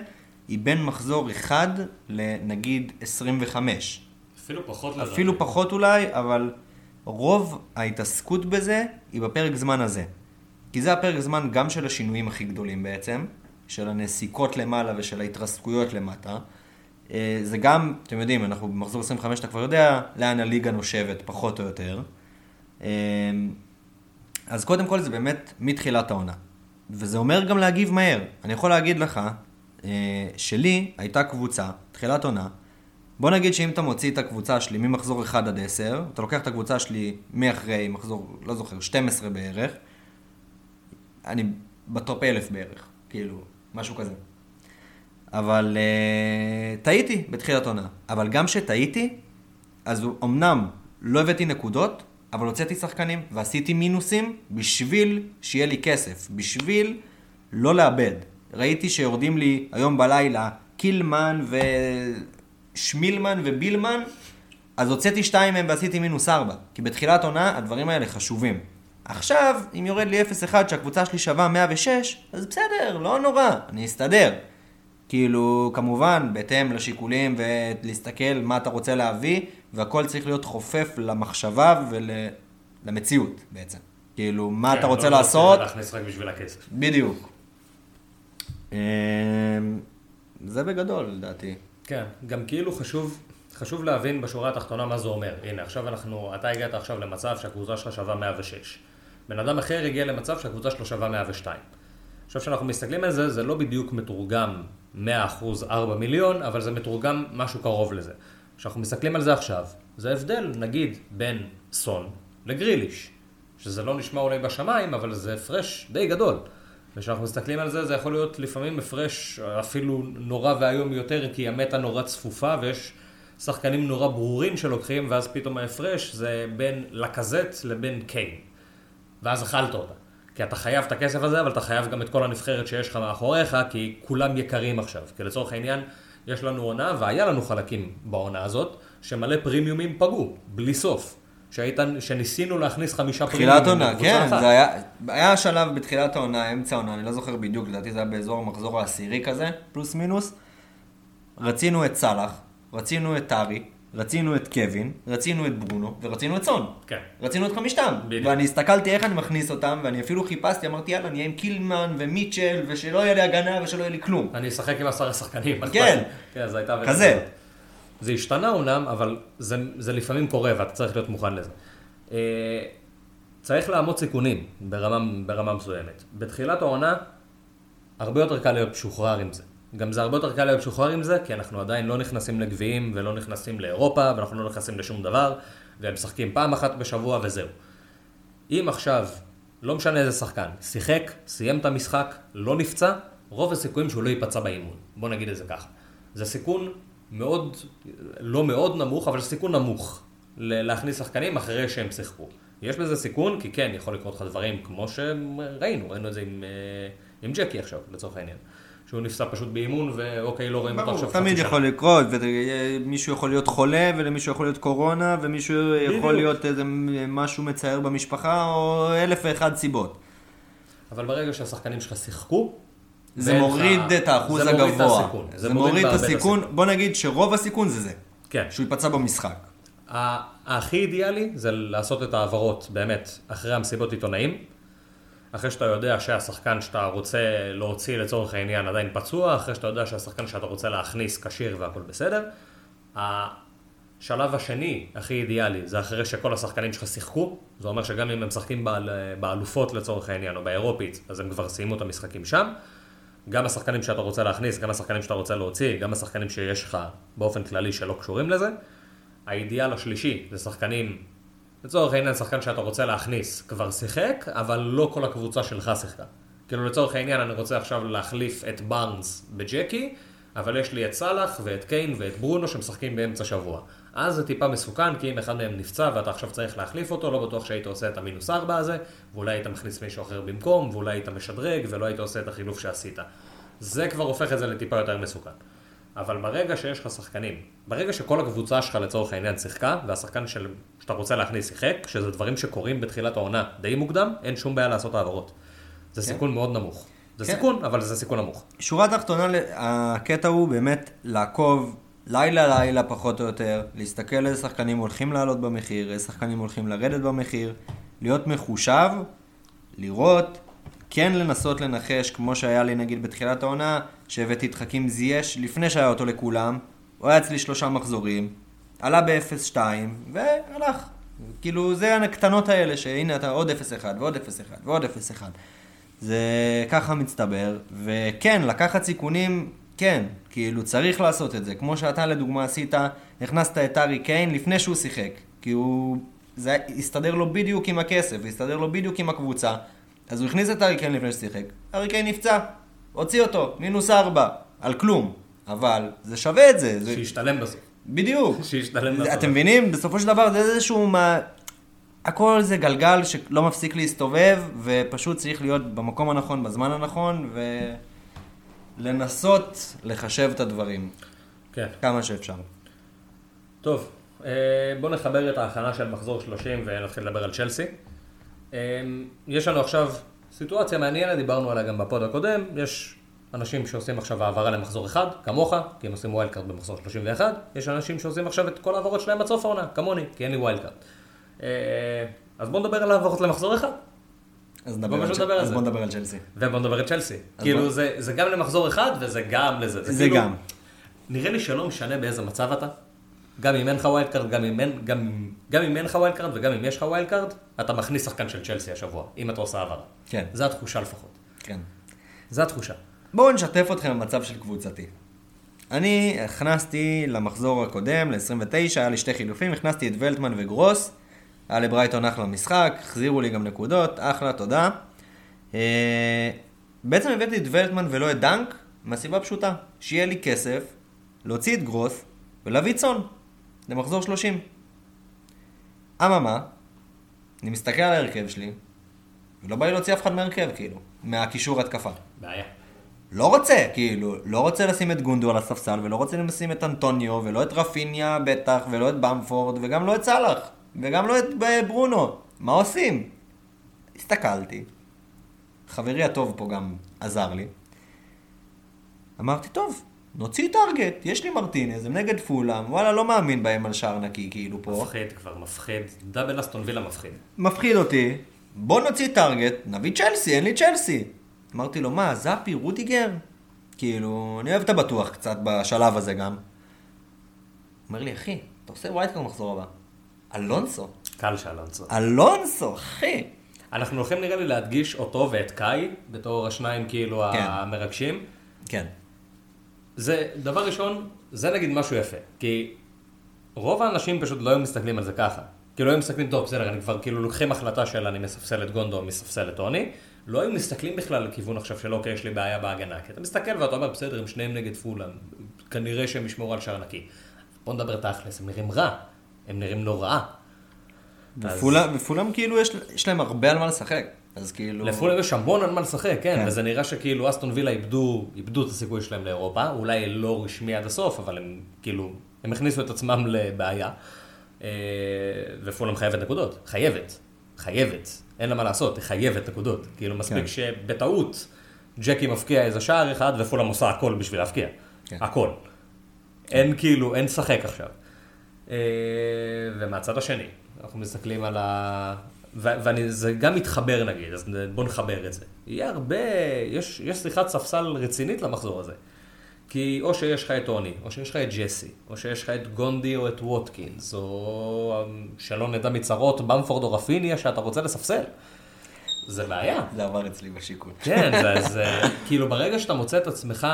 היא בין מחזור אחד לנגיד 25. אפילו פחות לזה. אפילו פחות אולי, אבל רוב ההתעסקות בזה היא בפרק זמן הזה. כי זה הפרק זמן גם של השינויים הכי גדולים בעצם, של הנסיקות למעלה ושל ההתרסקויות למטה. אה, זה גם, אתם יודעים, אנחנו במחזור 25, אתה כבר יודע לאן הליגה נושבת, פחות או יותר. אה, אז קודם כל זה באמת מתחילת העונה. וזה אומר גם להגיב מהר. אני יכול להגיד לך, אה, שלי הייתה קבוצה, תחילת עונה, בוא נגיד שאם אתה מוציא את הקבוצה שלי ממחזור 1 עד 10, אתה לוקח את הקבוצה שלי מאחרי מחזור, לא זוכר, 12 בערך, אני בטופ אלף בערך, כאילו, משהו כזה. אבל uh, טעיתי בתחילת עונה. אבל גם שטעיתי, אז אמנם לא הבאתי נקודות, אבל הוצאתי שחקנים ועשיתי מינוסים בשביל שיהיה לי כסף, בשביל לא לאבד. ראיתי שיורדים לי היום בלילה קילמן ושמילמן ובילמן, אז הוצאתי שתיים מהם ועשיתי מינוס ארבע. כי בתחילת עונה הדברים האלה חשובים. עכשיו, אם יורד לי 0-1 שהקבוצה שלי שווה 106, אז בסדר, לא נורא, אני אסתדר. כאילו, כמובן, בהתאם לשיקולים ולהסתכל מה אתה רוצה להביא, והכל צריך להיות חופף למחשבה ולמציאות בעצם. כאילו, מה כן, אתה רוצה לא לעשות, להכניס רק בשביל הכסף. בדיוק. אמ, זה בגדול, לדעתי. כן, גם כאילו חשוב, חשוב להבין בשורה התחתונה מה זה אומר. הנה, עכשיו אנחנו, אתה הגעת עכשיו למצב שהקבוצה שלך שווה 106. בן אדם אחר הגיע למצב שהקבוצה שלו שווה 102. עכשיו, כשאנחנו מסתכלים על זה, זה לא בדיוק מתורגם 100% 4 מיליון, אבל זה מתורגם משהו קרוב לזה. כשאנחנו מסתכלים על זה עכשיו, זה הבדל, נגיד, בין סון לגריליש. שזה לא נשמע אולי בשמיים, אבל זה הפרש די גדול. וכשאנחנו מסתכלים על זה, זה יכול להיות לפעמים הפרש אפילו נורא ואיום יותר, כי המטה נורא צפופה, ויש שחקנים נורא ברורים שלוקחים, ואז פתאום ההפרש זה בין לקזט לבין קיין. ואז אכלת אותה. כי אתה חייב את הכסף הזה, אבל אתה חייב גם את כל הנבחרת שיש לך מאחוריך, כי כולם יקרים עכשיו. כי לצורך העניין, יש לנו עונה, והיה לנו חלקים בעונה הזאת, שמלא פרימיומים פגעו, בלי סוף. שהיית, שניסינו להכניס חמישה פרימיומים. תחילת עונה, כן, אחת. זה היה, היה שלב בתחילת העונה, אמצע העונה, אני לא זוכר בדיוק, לדעתי זה היה באזור המחזור העשירי כזה, פלוס מינוס. רצינו את סאלח, רצינו את טארי, רצינו את קווין, רצינו את ברונו, ורצינו את סון. כן. רצינו את חמישתם. בדיוק. ואני הסתכלתי איך אני מכניס אותם, ואני אפילו חיפשתי, אמרתי יאללה, נהיה עם קילמן ומיטשל, ושלא יהיה לי הגנה ושלא יהיה לי כלום. אני אשחק עם עשרה שחקנים. כן. כן, זה הייתה... כזה. זה השתנה אומנם, אבל זה, זה לפעמים קורה ואתה צריך להיות מוכן לזה. אה, צריך לעמוד סיכונים ברמה, ברמה מסוימת. בתחילת העונה, הרבה יותר קל להיות משוחרר עם זה. גם זה הרבה יותר קל להיות משוחרר עם זה, כי אנחנו עדיין לא נכנסים לגביעים ולא נכנסים לאירופה, ואנחנו לא נכנסים לשום דבר, והם משחקים פעם אחת בשבוע וזהו. אם עכשיו, לא משנה איזה שחקן, שיחק, סיים את המשחק, לא נפצע, רוב הסיכויים שהוא לא ייפצע באימון. בוא נגיד את זה ככה. זה סיכון מאוד, לא מאוד נמוך, אבל סיכון נמוך להכניס שחקנים אחרי שהם שיחקו. יש בזה סיכון, כי כן, יכול לקרות לך דברים כמו שראינו, ראינו את זה עם, אה, עם ג'קי עכשיו, לצורך העניין. שהוא נפצע פשוט באימון, ואוקיי, לא רואים אותו עכשיו תמיד חצי יכול לקרות, ומישהו יכול להיות חולה, ולמישהו יכול להיות קורונה, ומישהו יכול. להיות איזה משהו מצער במשפחה, או אלף ואחד סיבות. אבל ברגע שהשחקנים שלך שיחקו, זה מוריד את האחוז הגבוה. זה מוריד את הסיכון, בוא נגיד שרוב הסיכון זה זה, כן. שהוא ייפצע במשחק. הכי אידיאלי זה לעשות את ההעברות, באמת, אחרי המסיבות עיתונאים. אחרי שאתה יודע שהשחקן שאתה רוצה להוציא לצורך העניין עדיין פצוע, אחרי שאתה יודע שהשחקן שאתה רוצה להכניס כשיר והכל בסדר. השלב השני, הכי אידיאלי, זה אחרי שכל השחקנים שלך שיחקו. זה אומר שגם אם הם משחקים באל- באלופות לצורך העניין, או באירופית, אז הם כבר סיימו את המשחקים שם. גם השחקנים שאתה רוצה להכניס, גם השחקנים שאתה רוצה להוציא, גם השחקנים שיש לך באופן כללי שלא קשורים לזה. האידיאל השלישי זה שחקנים, לצורך העניין שחקן שאתה רוצה להכניס כבר שיחק, אבל לא כל הקבוצה שלך שיחקה. כאילו לצורך העניין אני רוצה עכשיו להחליף את בארנס בג'קי, אבל יש לי את סאלח ואת קיין ואת ברונו שמשחקים באמצע שבוע. אז זה טיפה מסוכן, כי אם אחד מהם נפצע ואתה עכשיו צריך להחליף אותו, לא בטוח שהיית עושה את המינוס ארבע הזה, ואולי היית מכניס מישהו אחר במקום, ואולי היית משדרג, ולא היית עושה את החילוף שעשית. זה כבר הופך את זה לטיפה יותר מסוכן. אבל ברגע שיש לך שחקנים, ברגע שכל הקבוצה שלך לצורך העניין שיחקה, והשחקן של, שאתה רוצה להכניס שיחק, שזה דברים שקורים בתחילת העונה די מוקדם, אין שום בעיה לעשות העברות. זה סיכון מאוד נמוך. זה כן. סיכון, אבל זה סיכון נמוך. שורה תחתונה, הקטע הוא באמת לעקוב לילה לילה פחות או יותר, להסתכל איזה שחקנים הולכים לעלות במחיר, איזה שחקנים הולכים לרדת במחיר, להיות מחושב, לראות, כן לנסות לנחש, כמו שהיה לי נגיד בתחילת העונה, שהבאתי את חכים זייש לפני שהיה אותו לכולם, הוא היה אצלי שלושה מחזורים, עלה ב-0.2 והלך. כאילו זה הקטנות האלה, שהנה אתה עוד 0.1 ועוד 0.1 ועוד 0.1. זה ככה מצטבר, וכן, לקחת סיכונים, כן, כאילו צריך לעשות את זה. כמו שאתה לדוגמה עשית, הכנסת את ארי קיין לפני שהוא שיחק. כי הוא, זה הסתדר לו בדיוק עם הכסף, והסתדר לו בדיוק עם הקבוצה. אז הוא הכניס את ארי קיין לפני ששיחק, ארי קיין נפצע, הוציא אותו, מינוס ארבע, על כלום. אבל זה שווה את זה, זה... שישתלם בסוף. בדיוק. שישתלם בסוף. אתם מבינים? בסופו של דבר זה איזשהו... מה... הכל זה גלגל שלא מפסיק להסתובב, ופשוט צריך להיות במקום הנכון, בזמן הנכון, ולנסות לחשב את הדברים כן. כמה שאפשר. טוב, אה, בואו נחבר את ההכנה של מחזור 30 ונתחיל לדבר על צ'לסי. אמ, יש לנו עכשיו סיטואציה מעניינת, דיברנו עליה גם בפוד הקודם, יש אנשים שעושים עכשיו העברה למחזור אחד, כמוך, כי הם עושים wild card במחזור 31, יש אנשים שעושים עכשיו את כל ההעברות שלהם עד סוף העונה, כמוני, כי אין לי wild card. אה, אז בואו נדבר על העברות למחזור אחד, אז נדבר על על אז זה. בוא נדבר על צ'לסי. ובואו נדבר על צ'לסי. כאילו בוא- זה, זה גם למחזור אחד וזה גם לזה. זה כאילו- גם. נראה לי שלא משנה באיזה מצב אתה, גם אם אין לך wild card, גם אם אין, גם, גם אם אין לך wild card וגם אם יש לך wild card, אתה מכניס שחקן של צ'לסי השבוע, אם אתה עושה העברה. כן, זו התחושה לפחות. כן. זו התחושה. בואו נשתף אתכם במצב של קבוצתי. אני הכנסתי למחזור הקודם, ל-29, היה לי שתי חילופים, הכנסתי את ולטמן וגרוס, היה לברייטון אחלה משחק, החזירו לי גם נקודות, אחלה, תודה. אה, בעצם הבאתי את ולטמן ולא את דנק, מהסיבה פשוטה, שיהיה לי כסף להוציא את גרוס ולהביא צאן למחזור 30. אממה, אני מסתכל על ההרכב שלי, ולא בא לי להוציא אף אחד מההרכב, כאילו, מהקישור התקפה. בעיה. לא רוצה, כאילו, לא רוצה לשים את גונדו על הספסל, ולא רוצה לשים את אנטוניו, ולא את רפיניה בטח, ולא את במפורד, וגם לא את סאלח, וגם לא את ב- ברונו. מה עושים? הסתכלתי, חברי הטוב פה גם עזר לי. אמרתי, טוב, נוציא טארגט, יש לי מרטינז, הם נגד פולאם, וואלה, לא מאמין בהם על שער נקי, כאילו פה. מפחיד כבר, מפחיד. double אסטון וילה מפחיד. מפחיד אותי, בוא נוציא טארגט, נביא צ'לסי, אין לי צ'לסי. אמרתי לו, מה, אזפי, רודיגר? כאילו, אני אוהב את הבטוח קצת בשלב הזה גם. אומר לי, אחי, אתה עושה wild card מחזור הבא. אלונסו. קח את אלונסו. אלונסו, אחי. אנחנו הולכים נראה לי להדגיש אותו ואת קאי, בתור השניים כאילו כן. המרגשים. כן. זה, דבר ראשון, זה נגיד משהו יפה. כי רוב האנשים פשוט לא היו מסתכלים על זה ככה. כאילו היו מסתכלים, טוב, בסדר, אני כבר כאילו לוקחים החלטה של אני מספסל את גונדו מספסל את טוני. לא היו מסתכלים בכלל לכיוון עכשיו של אוקיי, יש לי בעיה בהגנה. כי אתה מסתכל ואתה אומר, בסדר, הם שניהם נגד פולאם, כנראה שהם ישמרו על שער נקי. בוא נדבר תכלס, הם נראים רע. הם נראים לא רע. אז- כאילו יש, יש להם הרבה על מה לשחק. אז כאילו... לפולאם יש המון על מה לשחק, כן, כן. וזה נראה שכאילו אסטון וילה איבדו, איבדו את הסיכוי שלהם לאירופה, אולי לא רשמי עד הסוף, אבל הם כאילו, הם הכניסו את עצמם לבעיה, אה, ופולאם חייבת נקודות, חייבת, חייבת, אין לה מה לעשות, היא חייבת נקודות, כאילו מספיק כן. שבטעות ג'קי מפקיע איזה שער אחד ופולאם עושה הכל בשביל להפקיע, כן. הכל, אין כאילו, אין שחק עכשיו. אה, ומהצד השני, אנחנו מסתכלים על ה... וזה גם מתחבר נגיד, אז בוא נחבר את זה. יהיה הרבה, יש, יש שיחת ספסל רצינית למחזור הזה. כי או שיש לך את טוני, או שיש לך את ג'סי, או שיש לך את גונדי או את ווטקינס, או שלא נדע מצרות, במפורד או רפיניה שאתה רוצה לספסל. זה בעיה. זה עבר אצלי בשיקול. כן, זה, זה כאילו ברגע שאתה מוצא את עצמך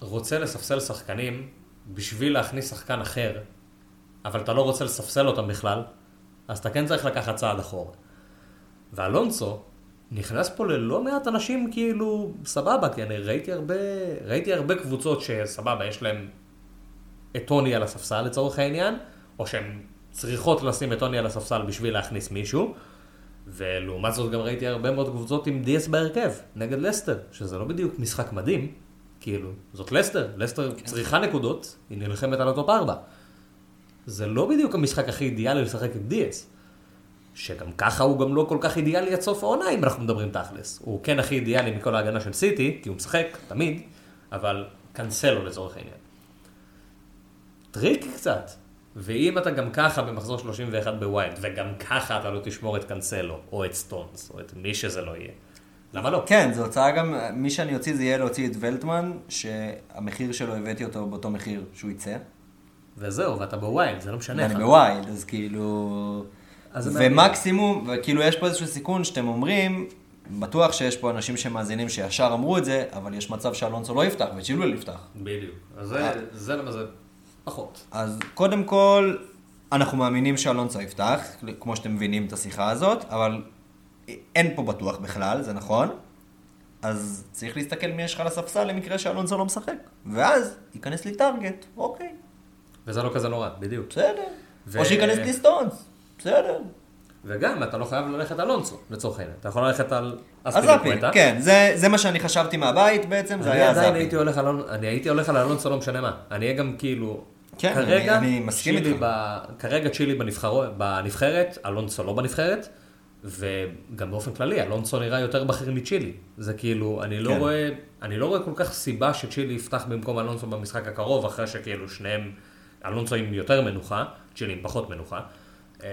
רוצה לספסל שחקנים בשביל להכניס שחקן אחר, אבל אתה לא רוצה לספסל אותם בכלל, אז אתה כן צריך לקחת צעד אחורה. ואלונסו נכנס פה ללא מעט אנשים כאילו סבבה, כי אני ראיתי הרבה, ראיתי הרבה קבוצות שסבבה, יש להם את טוני על הספסל לצורך העניין, או שהן צריכות לשים את טוני על הספסל בשביל להכניס מישהו, ולעומת זאת גם ראיתי הרבה מאוד קבוצות עם דיאס בהרכב, נגד לסטר, שזה לא בדיוק משחק מדהים, כאילו, זאת לסטר, לסטר צריכה נקודות, היא נלחמת על ה top 4. זה לא בדיוק המשחק הכי אידיאלי לשחק עם דיאס. שגם ככה הוא גם לא כל כך אידיאלי עד סוף העונה, אם אנחנו מדברים תכלס. הוא כן הכי אידיאלי מכל ההגנה של סיטי, כי הוא משחק, תמיד, אבל קנסלו לצורך העניין. טריק קצת. ואם אתה גם ככה במחזור 31 ב wild, וגם ככה אתה לא תשמור את קנסלו, או את סטונס, או את מי שזה לא יהיה, למה לא? כן, זו הוצאה גם, מי שאני אוציא זה יהיה להוציא את ולטמן, שהמחיר שלו הבאתי אותו באותו מחיר שהוא יצא. וזהו, ואתה ב wild, זה לא משנה ואני לך. ב wild, אז כאילו... ומקסימום, וכאילו יש פה איזשהו סיכון שאתם אומרים, בטוח שיש פה אנשים שמאזינים שישר אמרו את זה, אבל יש מצב שאלונסו לא יפתח וצ'ילואל יפתח. בדיוק. אז זה, זה למה זה פחות. אז קודם כל, אנחנו מאמינים שאלונסו יפתח, כמו שאתם מבינים את השיחה הזאת, אבל אין פה בטוח בכלל, זה נכון. אז צריך להסתכל מי יש לך על הספסל למקרה שאלונסו לא משחק. ואז ייכנס לי טארגט, אוקיי, וזה לא כזה נורא, בדיוק. בסדר. ו- או שייכנס לי סטונס, בסדר. וגם, אתה לא חייב ללכת על אלונסו, לצורך העניין. אתה יכול ללכת על אספיליקווטה. כן, זה, זה מה שאני חשבתי מהבית בעצם, זה היה אזאפי. הייתי הולך על, אני הייתי הולך על אלונסו לא משנה מה. אני אהיה גם כאילו, כן, כרגע, אני- אני מסכים איתך. ב, כרגע צ'ילי בנבחרו, בנבחרת, אלונסו לא בנבחרת, וגם באופן כללי, אלונסו נראה יותר בכיר מצ'ילי. זה כאילו, אני לא, כן. רואה, אני לא רואה כל כך סיבה שצ'ילי יפתח במקום אלונסו במשחק הקרוב, אחרי שכאילו שניהם, אלונסו עם יותר מנוחה, צ'ילי עם פחות מנוחה. אה,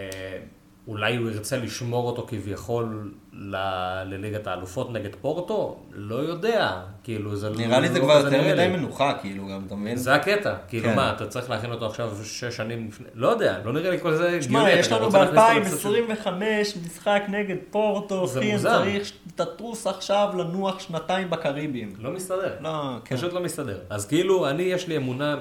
אולי הוא ירצה לשמור אותו כביכול ל- לליגת האלופות נגד פורטו? לא יודע. כאילו, זה נראה לי זה לא כבר יותר נראה מדי. מנוחה, כאילו, גם, אתה מבין? זה הקטע, כאילו כן. מה, אתה צריך להכין אותו עכשיו שש שנים לפני, לא יודע, לא נראה לי כל זה הגיוני, יש לנו רוצה להכניס אותו לקצת ב-2025 משחק נגד פורטו, זה אחי. צריך שתטוס עכשיו לנוח שנתיים בקריביים. לא מסתדר. לא, כן. פשוט לא מסתדר. אז כאילו, אני, יש לי אמונה,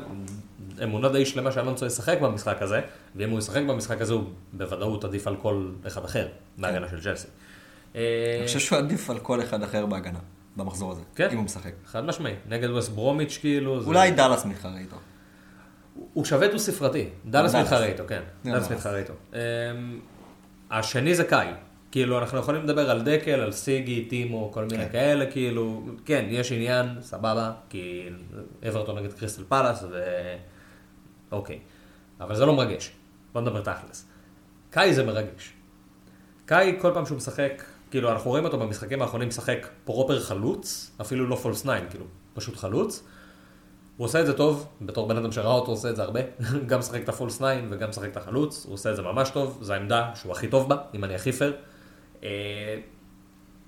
אמונה די שלמה שאלונסו ישחק במשחק הזה, ואם הוא ישחק במשחק הזה, הוא בוודאות עדיף על כל אחד אחר, מההגנה של צ'לסי. אני חושב שהוא עדיף על כל אחד אחר בהגנה, במחזור הזה, כן. אם הוא משחק. חד משמעי. נגד ווסט ברומיץ', כאילו, זה... אולי דאלאס מתחרה איתו. הוא שווה דו ספרתי. דאלאס. מתחרה איתו, כן. דאלאס. מתחרה איתו. אמ, השני זה קאי. כאילו, אנחנו יכולים לדבר על דקל, על סיגי, טימו, כל מיני כן. כאלה, כאילו, כן, יש עניין, סבבה, כי אברטון נגד קריסטל פאלאס, ו... אוקיי. אבל זה לא מרגש. בוא נדבר תכלס. קאי זה מרגש. קאי, כל פעם שהוא משחק, כאילו, אנחנו רואים אותו במשחקים האחרונים משחק proper חלוץ, אפילו לא false 9, כאילו, פשוט חלוץ. הוא עושה את זה טוב, בתור בן אדם שראה אותו עושה את זה הרבה, גם משחק את ה false 9 וגם משחק את החלוץ, הוא עושה את זה ממש טוב, זו העמדה שהוא הכי טוב בה, אם אני הכי פייר. אה,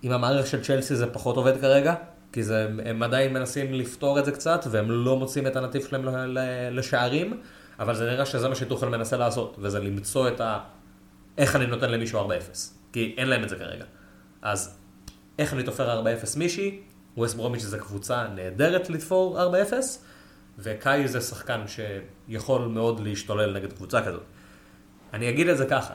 עם המערכת של צ'לסי זה פחות עובד כרגע, כי זה, הם עדיין מנסים לפתור את זה קצת, והם לא מוצאים את הנתיב שלהם לשערים, אבל זה נראה שזה מה שטוחל מנסה לעשות, וזה למצוא את ה... איך אני נותן למישהו 4-0, כי אין להם את זה כרגע. אז איך אני תופר 4-0 מישהי, ווסט ברומיץ' זה קבוצה נהדרת לתפור 4-0, וקאי זה שחקן שיכול מאוד להשתולל נגד קבוצה כזאת. אני אגיד את זה ככה,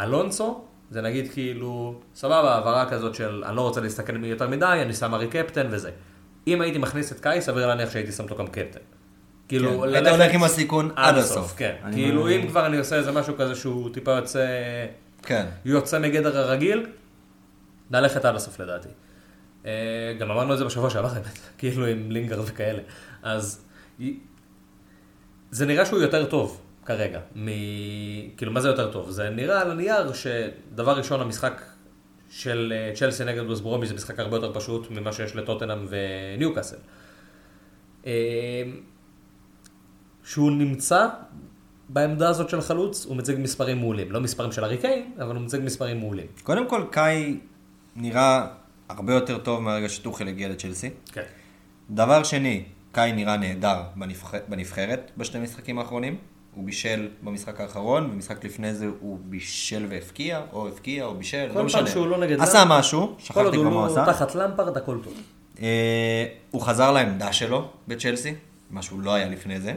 אלונסו זה נגיד כאילו, סבבה, העברה כזאת של אני לא רוצה להסתכל מי יותר מדי, אני שם ארי קפטן וזה. אם הייתי מכניס את קאי, סביר להניח שהייתי שם אותו גם קפטן. כאילו, כן, היית הולך עם הסיכון עד הסוף. כן. אני כאילו. אם כבר אני עושה איזה משהו כזה שהוא טיפה יוצא... כן. יוצא מגדר הרגיל, ללכת עד הסוף לדעתי. אה, גם אמרנו את זה בשבוע שעבר, האמת, כאילו עם לינגר וכאלה. אז זה נראה שהוא יותר טוב כרגע. מ... כאילו, מה זה יותר טוב? זה נראה על הנייר שדבר ראשון, המשחק של אה, צ'לסי נגד ווסט ברומי זה משחק הרבה יותר פשוט ממה שיש לטוטנאם וניוקאסל. אה, שהוא נמצא בעמדה הזאת של החלוץ, הוא מציג מספרים מעולים. לא מספרים של אריקיין, אבל הוא מציג מספרים מעולים. קודם כל, קאי נראה הרבה יותר טוב מהרגע שטוחל הגיע לצ'לסי. כן. דבר שני, קאי נראה נהדר בנבח... בנבחרת בשני משחקים האחרונים. הוא בישל במשחק האחרון, במשחק לפני זה הוא בישל והבקיע, או הבקיע או בישל, כל לא פעם משנה. שהוא לא נגד עשה משהו, כל שכחתי עוד כבר הוא מה הוא לא עשה. תחת למפרד, הכל טוב. אה, הוא חזר לעמדה שלו בצ'לסי, מה שהוא לא היה לפני זה.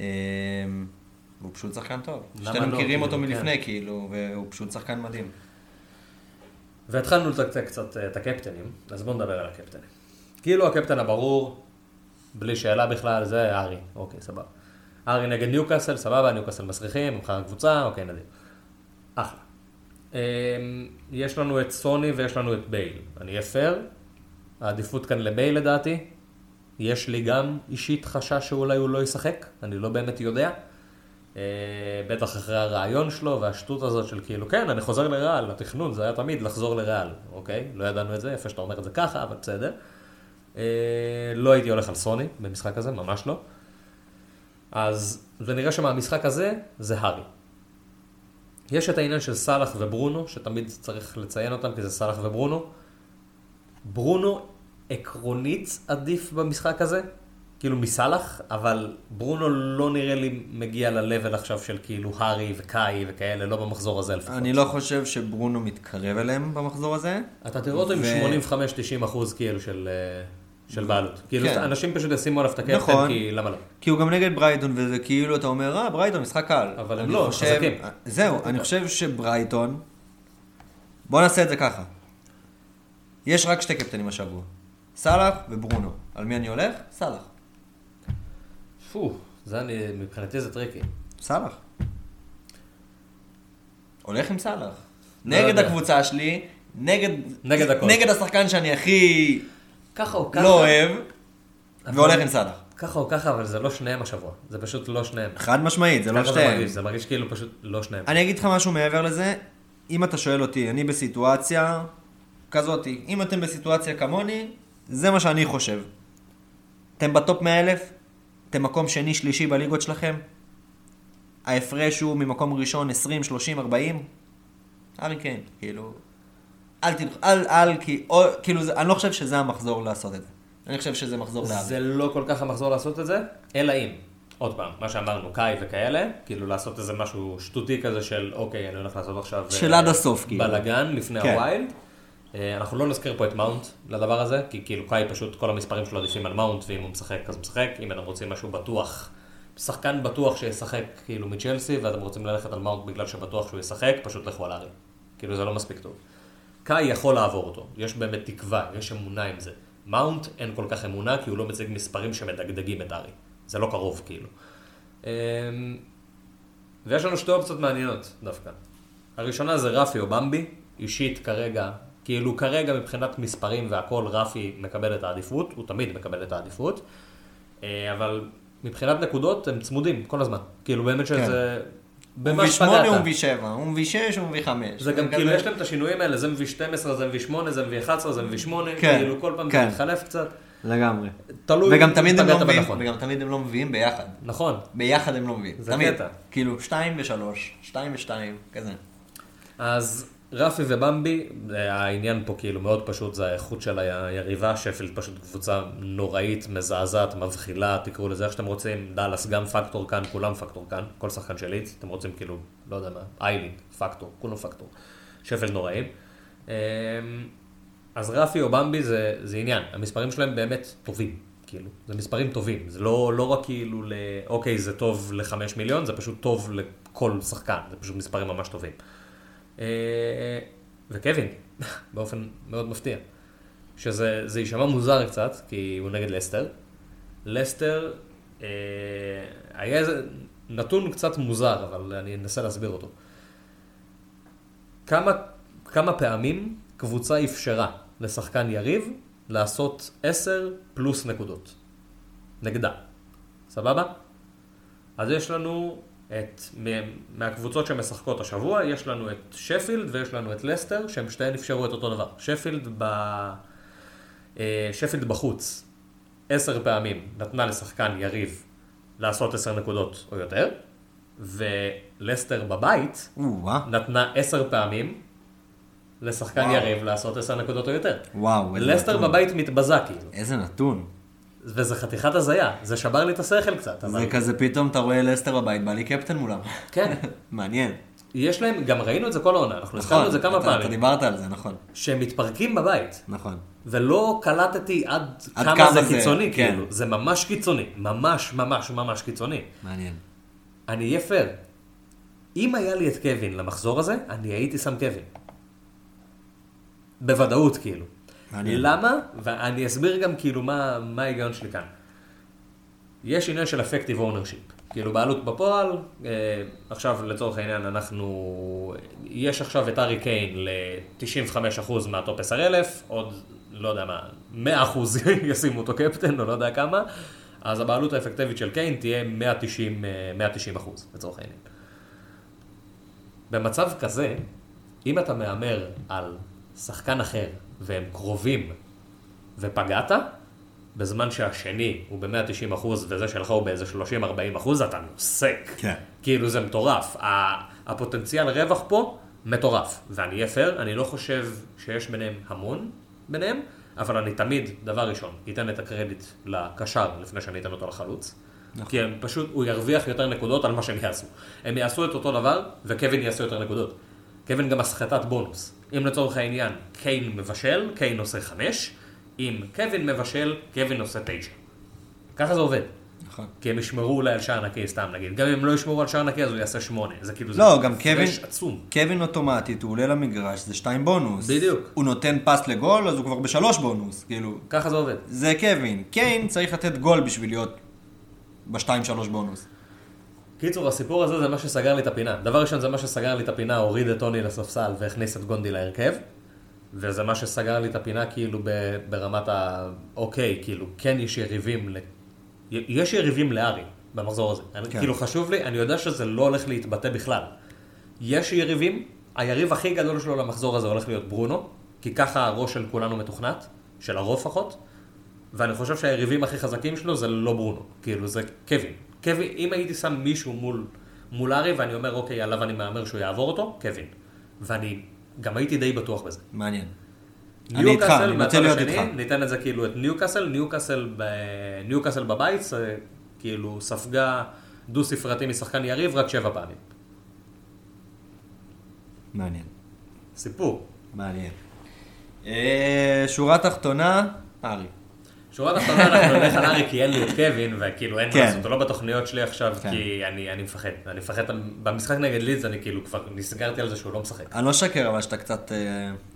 אה, והוא פשוט שחקן טוב. שתינו לא, מכירים אותו כאילו, מלפני, כאילו, והוא פשוט שחקן מדהים. והתחלנו לתקתק קצת אה, את הקפטנים, אז בואו נדבר על הקפטנים. כאילו הקפטן הברור, בלי שאלה בכלל, זה ארי. אוקיי, סבבה. ארי נגד ניוקאסל, סבבה, ניוקאסל מסריחים, מבחר הקבוצה, אוקיי, נדיר. אחלה. אמ, יש לנו את סוני ויש לנו את בייל. אני אהיה פייר, העדיפות כאן לבייל לדעתי. יש לי גם אישית חשש שאולי הוא לא ישחק, אני לא באמת יודע. אה, בטח אחרי הרעיון שלו והשטות הזאת של כאילו, כן, אני חוזר לריאל, התכנון זה היה תמיד לחזור לריאל, אוקיי? לא ידענו את זה, יפה שאתה אומר את זה ככה, אבל בסדר. אה, לא הייתי הולך על סוני במשחק הזה, ממש לא. אז זה נראה שמהמשחק הזה זה הארי. יש את העניין של סאלח וברונו, שתמיד צריך לציין אותם כי זה סאלח וברונו. ברונו עקרונית עדיף במשחק הזה, כאילו מסאלח, אבל ברונו לא נראה לי מגיע ל-level עכשיו של כאילו הארי וקאי וכאלה, לא במחזור הזה לפחות. אני לא חושב שברונו מתקרב אליהם במחזור הזה. אתה תראה אותו עם ו- 85-90 אחוז כאילו של, אה, של בעלות. כאילו כן. אנשים פשוט ישימו עליו את הקפטן, נכון. כי למה לא? כי הוא גם נגד ברייטון, וזה כאילו, אתה אומר, אה, ברייטון, משחק קל. אבל הם לא, חושב- חזקים. זהו, אני חושב שברייטון... בוא נעשה את זה ככה. יש רק שתי קפטנים השבוע. סאלח וברונו. על מי אני הולך? סאלח. פו, זה אני, מבחינתי זה tricky. סאלח. הולך עם סאלח. לא נגד יודע. הקבוצה שלי, נגד... נגד הכל. נגד השחקן שאני הכי ככה או ככה. לא אוהב, והולך עם סאלח. ככה או ככה, אבל זה לא שניהם השבוע. זה פשט לא שניהם. חד משמעית, זה לא ככה זה. מרגיש, זה מרגיש כאילו פשוט לא שניהם. אני אגיד לך משהו מעבר לזה, אם אתה שואל אותי, אני בסיטואציה כזאתי, אם אתם בסיטואציה כמוני, זה מה שאני חושב. אתם ב top 100 אלף, אתם מקום שני, שלישי בליגות שלכם, ההפרש הוא ממקום ראשון 20, 30, 40, ארי קיין, כאילו, אל תלכו, אל, אל, כי, או, כאילו, זה, אני לא חושב שזה המחזור לעשות את זה. אני חושב שזה מחזור לאבי. זה לא כל כך המחזור לעשות את זה, אלא אם, עוד פעם, מה שאמרנו, קאי וכאלה, כאילו לעשות איזה משהו שטותי כזה של, אוקיי, אני הולך לעשות עכשיו... של אה, עד הסוף, כאילו. בלאגן לפני כן. ה wild. אה, אנחנו לא נזכיר פה את מאונט לדבר הזה, כי כאילו קאי פשוט כל המספרים שלו עדיפים על מאונט, ואם הוא משחק אז הוא משחק, אם אתם רוצים משהו בטוח, שחקן בטוח שישחק כאילו מצ'לסי, ואתם רוצים ללכת על מאונט בגלל שבטוח שהוא ישחק, פשוט לכו על ארי. כאילו זה לא מספיק טוב. קאי יכול לעבור אותו, יש באמת תקווה, יש אמונה עם זה. מאונט אין כל כך אמונה, כי הוא לא מציג מספרים שמדגדגים את ארי. זה לא קרוב כאילו. אמ, ויש לנו שתי אופציות מעניינות דווקא. הראשונה זה רפי או במבי, אישית כרגע, כאילו כרגע מבחינת מספרים והכל רפי מקבל את העדיפות, הוא תמיד מקבל את העדיפות, אה, אבל מבחינת נקודות הם צמודים כל הזמן. כאילו באמת כן. שזה... כן. הוא מביא 8, וב-7, וב-6 וב-5. זה גם כאילו יש להם את השינויים האלה, זה מביא 12, זה מביא 8, זה מביא 11, זה מביא 8, כן, כאילו כל פעם זה כן. מתחלף קצת. לגמרי. תלוי וגם תמיד הם לא מביאים, וגם תמיד הם לא מביאים ביחד. נכון. ביחד הם לא מביאים. זה קטע. כאילו 2 ו-3, 2 ו-2, כזה. אז רפי ובמבי, העניין פה כאילו מאוד פשוט, זה האיכות של היריבה, שפילד פשוט קבוצה נוראית, מזעזעת, מבחילה, תקראו לזה איך שאתם רוצים, דאלאס גם פקטור כאן, כולם פקטור כאן, כל שחקן של ליץ, אתם רוצים כאילו, לא יודע מה, איילינג, פקטור, כולם פקטור, שפילד נוראים. אמ, אז רפי או במבי זה, זה עניין, המספרים שלהם באמת טובים, כאילו, זה מספרים טובים, זה לא, לא רק כאילו ל... אוקיי, זה טוב לחמש מיליון, זה פשוט טוב לכל שחקן, זה פשוט מספרים ממש טובים. אה, וקווין, באופן מאוד מפתיע. שזה זה יישמע מוזר קצת, כי הוא נגד לסטר. לסטר, אה, היה איזה נתון קצת מוזר, אבל אני אנסה להסביר אותו. כמה, כמה פעמים קבוצה אפשרה לשחקן יריב לעשות 10 פלוס נקודות. נגדה. סבבה? אז יש לנו את, מהקבוצות שמשחקות השבוע, יש לנו את שפילד ויש לנו את לסטר, שהם שתיהן אפשרו את אותו דבר. שפילד, ב... אה, שפילד בחוץ, עשר פעמים נתנה לשחקן יריב לעשות עשר נקודות או יותר, ולסטר בבית או-אה. נתנה עשר פעמים לשחקן וואו. יריב לעשות עשר נקודות או יותר. וואו, איזה לסטר נתון. בבית מתבזה כאילו, איזה נתון. וזה חתיכת הזיה, זה שבר לי את השכל קצת, אבל זה כזה פתאום אתה רואה לסטר בבית, בא לי קפטן מולם. כן, מעניין. יש להם, גם ראינו את זה כל העונה, אנחנו הזכרנו נכון, את זה כמה אתה- אתה פעמים, דיברת על זה, נכון. שהם מתפרקים בבית, נכון. ולא קלטתי עד עד כמה כמה זה זה, קיצוני, כן. כאילו, זה ממש קיצוני, ממש ממש ממש קיצוני. מעניין. אני אהיה פייר, אם היה לי את קיין למחזור הזה, אני הייתי שם קיין. בוודאות, כאילו. למה? ואני אסביר גם כאילו מה, מה ההיגיון שלי כאן. יש עניין של effective ownership. כאילו בעלות בפועל, אה, עכשיו לצורך העניין אנחנו, יש עכשיו את ארי קיין ל-95% מה top 10,000, עוד לא יודע מה, 100% ישימו אותו קפטן או לא יודע כמה, אז הבעלות האפקטיבית של קיין תהיה 190, אה, 190 אחוז לצורך העניין. במצב כזה, אם אתה מהמר על שחקן אחר והם קרובים ופגעת, בזמן שהשני הוא ב-190 אחוז וזה שלך הוא באיזה 30-40 אחוז, אתה נוסק. כן. כאילו זה מטורף. הפוטנציאל רווח פה מטורף. ואני אהיה פייר, אני לא חושב שיש ביניהם המון ביניהם, אבל אני תמיד, דבר ראשון, אתן את הקרדיט לקשר לפני שאני אתן אותו לחלוץ. נכון. כי הם פשוט, הוא ירוויח יותר נקודות על מה שהם יעשו. הם יעשו את אותו דבר, וקווין יעשו יותר נקודות. קווין גם מסחטת בונוס. אם לצורך העניין קיין מבשל, קיין עושה חמש, אם קווין מבשל, קווין עושה תשע. ככה זה עובד. נכון. כי הם ישמרו אולי על שער נקי סתם נגיד. גם אם הם לא ישמרו על שער נקי אז הוא יעשה שמונה. זה כאילו, לא, זה גם קווין, עצום. קווין אוטומטית, הוא עולה למגרש, זה שתיים בונוס. בדיוק. הוא נותן פס לגול, אז הוא כבר בשלוש בונוס. כאילו, ככה זה עובד. זה קווין. קיין צריך לתת גול בשביל להיות בשתיים שלוש בונוס. קיצור, הסיפור הזה זה מה שסגר לי את הפינה. דבר ראשון זה מה שסגר לי את הפינה, הוריד את טוני לספסל והכניס את גונדי להרכב. וזה מה שסגר לי את הפינה כאילו ברמת ה... אוקיי, כאילו, כן יש יריבים ל... יש יריבים לארי במחזור הזה. אני, כן. כאילו חשוב לי, אני יודע שזה לא הולך להתבטא בכלל. יש יריבים, היריב הכי גדול שלו למחזור הזה הולך להיות ברונו, כי ככה הראש של כולנו מתוכנת, של הרוב לפחות, ואני חושב שהיריבים הכי חזקים שלו זה לא ברונו, כאילו זה קווין. קווין, אם הייתי שם מישהו מול, מול ארי ואני אומר, אוקיי, עליו אני מהמר שהוא יעבור אותו, קווין. ואני גם הייתי די בטוח בזה. מעניין. אני איתך, אני רוצה להיות איתך. ניתן את זה כאילו את ניוקאסל, ניוקאסל, ב... ניוקאסל בבית, זה כאילו ספגה דו ספרתי משחקן יריב רק שבע פעמים. מעניין. סיפור. מעניין. אה, שורה תחתונה, ארי. שורה תחתונה אנחנו נלך על ארי כי אין לי את קווין, וכאילו אין מה כן. לעשות, הוא לא בתוכניות שלי עכשיו, כן. כי אני אני מפחד. אני מפחד, במשחק נגד לידס אני כאילו כבר נסגרתי על זה שהוא לא משחק. אני לא שקר, אבל שאתה קצת, אה,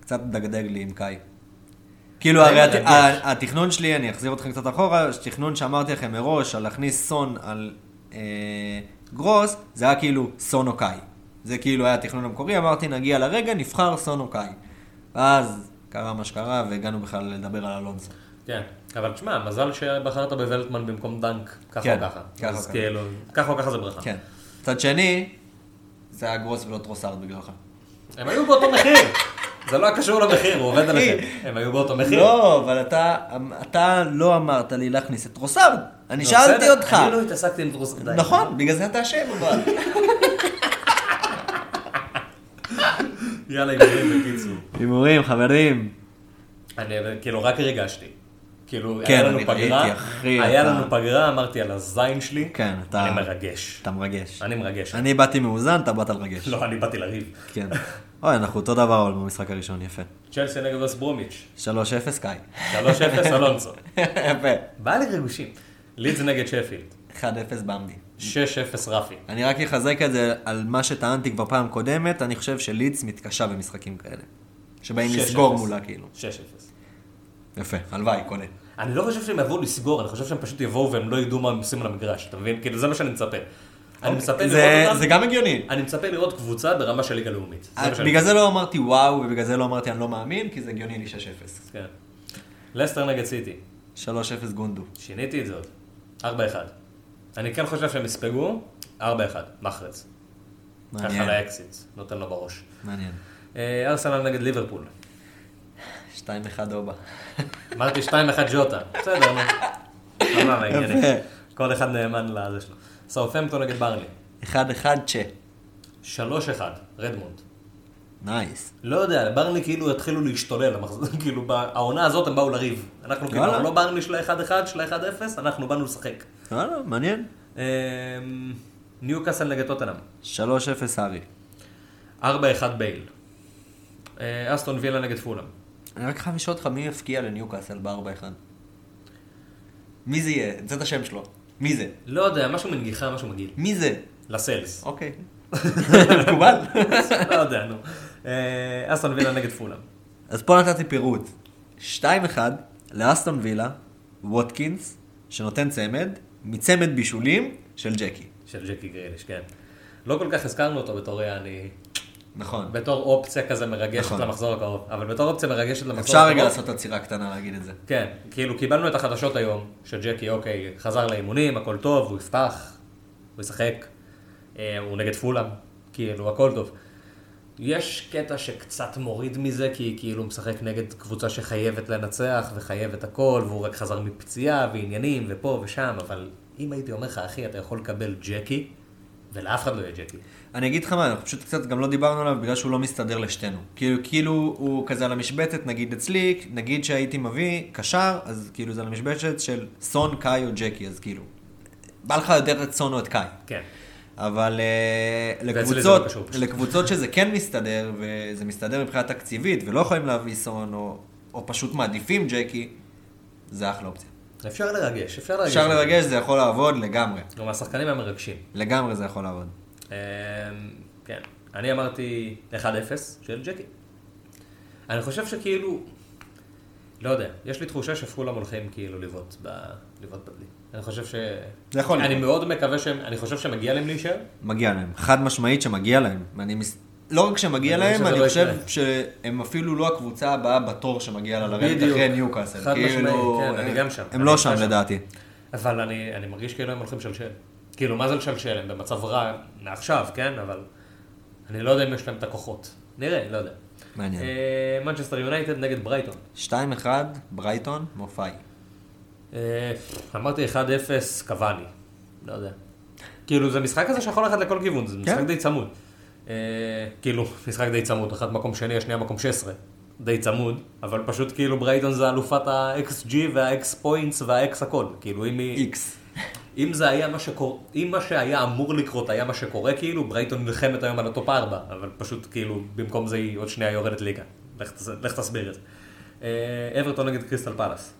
קצת מדגדג לי עם קאי. כאילו, הרי הת- התכנון שלי, אני אחזיר אותך קצת אחורה, תכנון שאמרתי לכם מראש, על להכניס סון על אה, גרוס, זה היה כאילו סון או קאי. זה כאילו היה התכנון המקורי, אמרתי, נגיע לרגע, נבחר סון או קאי. ואז קרה מה שקרה, והגענו בכלל לדבר על אלונסו. כן, אבל תשמע, מזל שבחרת בוולטמן במקום דנק, ככה כן, או ככה. אז. כאילו, ככה או ככה זה ברכה. כן. מצד שני, זה היה גרוס ולא טרוסארד בגללך. הם היו באותו מחיר. זה לא היה קשור למחיר, הוא עובד עליכם. הם היו באותו מחיר. לא, אבל אתה, אתה לא אמרת לי להכניס את טרוסארד. אני לא, שאלתי אותך. אני לא התעסקתי עם די. נכון, בגלל זה אתה אשם אבל. יאללה, הימורים בקיצור. הימורים, חברים. אני כאילו רק הרגשתי. כאילו, כן, היה לנו פגרה, ראיתי, אחי, היה אתה- לנו פגרה, אמרתי על הזין שלי, כן, אתה... אני מרגש. אתה מרגש. אני מרגש. אני באתי מאוזן, אתה באת לרגש. לא, אני באתי לריב. כן. אוי, אנחנו אותו דבר אבל במשחק הראשון, יפה. צ'לסי נגד וס ברומיץ', 3-0 קאי. 3-0 אלונסו. יפה. בא לי ריגושים. לידס נגד שפילד, 1-0 במבי. 6-0 רפי. אני רק אחזק את זה על מה שטענתי כבר פעם קודמת, אני חושב שלידס מתקשה במשחקים כאלה. שבאים 6-0. לסגור מולה כאילו. 6-0. יפה, הלוואי, קונה. אני לא חושב שהם יבואו לסגור, אני חושב שהם פשוט יבואו והם לא ידעו מה הם עושים על המגרש, אתה מבין? כאילו זה מה שאני מצפה. אני מצפה אוקיי. זה- לראות אותם, זה גם הגיוני. אני מצפה לראות קבוצה ברמה של ליגה לאומית. שאני בגלל זה לא אמרתי וואו, ובגלל זה לא אמרתי אני לא מאמין, כי זה הגיוני לי 6-0. כן. לסטר נגד סיטי, 3-0 גונדו. שיניתי את זה עוד. 4-1. אני כן חושב שהם יספגו, 4-1, מחרץ. ככה מעניין. לאקאזט, נותן לו בראש. מעניין. אה, ארסנל נגד ליברפול. 2-1 דובה. אמרתי 2-1 ג'וטה, בסדר, נו. סבבה. כל אחד נאמן לזה שלו. סאות'המפטון נגד ברנלי. 1-1 צ'ה. 3-1, רדמונד. nice. לא יודע, ברנלי כאילו התחילו להשתולל, כאילו העונה הזאת הם באו לריב. אנחנו כאילו, לא ברנלי של ה-1-1, של ה-1-0, אנחנו באנו לשחק. וואלה, מעניין. אמ, ניוקאסל נגד טוטנאם. 3-0 הארי. 4-1 בייל. אה, אסטון וילה נגד פולאם. אני רק חייב לשאול אותך מי יפקיע לניוקאסל ב-4-1. מי זה יהיה? זה את השם שלו. מי זה? לא יודע, משהו מנגיחה, משהו מגעיל. מי זה? לסלס. אוקיי. מקובל. לא יודע, נו. אה, אסטון וילה נגד פולאם. אז פה נתתי פירוט. 2-1 לאסטון וילה, ווטקינס, שנותן צמד, מצמד בישולים של ג'קי. של ג'קי גריליש, כן. לא כל כך הזכרנו אותו בתור יעני, נכון. בתור אופציה כזה מרגשת נכון. למחזור הקרוב, אבל בתור אופציה מרגשת למחזור אפשר הקרוב. רגע לעשות עצירה קטנה להגיד את זה. כן, כאילו קיבלנו את החדשות היום, שג'קי, אוקיי, חזר לאימונים, הכל טוב, הוא יפתח, הוא ישחק, אה, הוא נגד פולאם, כאילו, הכל טוב. יש קטע שקצת מוריד מזה, כי כאילו הוא משחק נגד קבוצה שחייבת לנצח וחייבת הכל, והוא רק חזר מפציעה ועניינים ופה ושם, אבל אם הייתי אומר לך, אחי, אתה יכול לקבל ג'קי, ולאף אחד לא יהיה ג'קי. אני אגיד לך מה, אנחנו פשוט קצת גם לא דיברנו עליו בגלל שהוא לא מסתדר לשתינו. כאילו, כאילו הוא כזה על המשבצת, נגיד אצלי, נגיד שהייתי מביא קשר, אז כאילו זה על המשבצת של סון, קאי או ג'קי, אז כאילו, בא לך יותר את סון או את קאי. כן. אבל uh, ואצלי זה לקבוצות, לא קשור. לקבוצות שזה כן מסתדר, וזה מסתדר מבחינה תקציבית, ולא יכולים להביא סון, או, או פשוט מעדיפים ג'קי, זה אחלה אופציה. אפשר לרגש, אפשר לרגש. אפשר לרגש, זה יכול לעבוד לגמרי. הוא מהשחקנים המרגשים. לגמרי זה יכול לעבוד. אמ, כן. אני אמרתי 1-0 של ג'קי. אני חושב שכאילו, לא יודע, יש לי תחושה שפולאם הולכים כאילו לבעוט ב... לבעוט בדלי. אני חושב ש... זה יכול אני לקרות. מאוד מקווה שהם, אני חושב שמגיע להם להישאר. מגיע להם. חד משמעית שמגיע להם. אני מס... לא רק שמגיע להם, אני לא חושב. שהם אפילו לא הקבוצה הבאה בתור שמגיע לה לרדת. אחרי ניוקאסל. חד כאילו, משמעית, כן, אני גם שם. הם לא שם. לדעתי. אבל אני, מרגיש כאילו הם הולכים לשלשל. כאילו, מה זה לשלשל? הם במצב רע מעכשיו, כן? אבל אני לא יודע אם יש להם את הכוחות. נראה, לא יודע. מעניין. אה, מנצ'סטר יונייטד נגד ברייטון. 2-1, ברייטון, מופאי. אה, אמרתי 1-0, קבאני. לא יודע. כאילו, זה משחק כזה שיכול ללכת לכל כיוון, זה משחק כן. די צמוד. אה, כאילו, משחק די צמוד, אחד מקום שני, השנייה מקום 16. די צמוד, אבל פשוט כאילו ברייטון זה אלופת ה-XG וה-X points וה-X הכל. כאילו, אם היא... X. אם זה היה מה שקורה, אם מה שהיה אמור לקרות היה מה שקורה, כאילו, ברייטון נלחמת היום על ה top 4, אבל פשוט כאילו, במקום זה היא עוד שנייה יורדת ליגה. לך, לך תסביר את זה. אה, אברטון נגד קריסטל פלאס.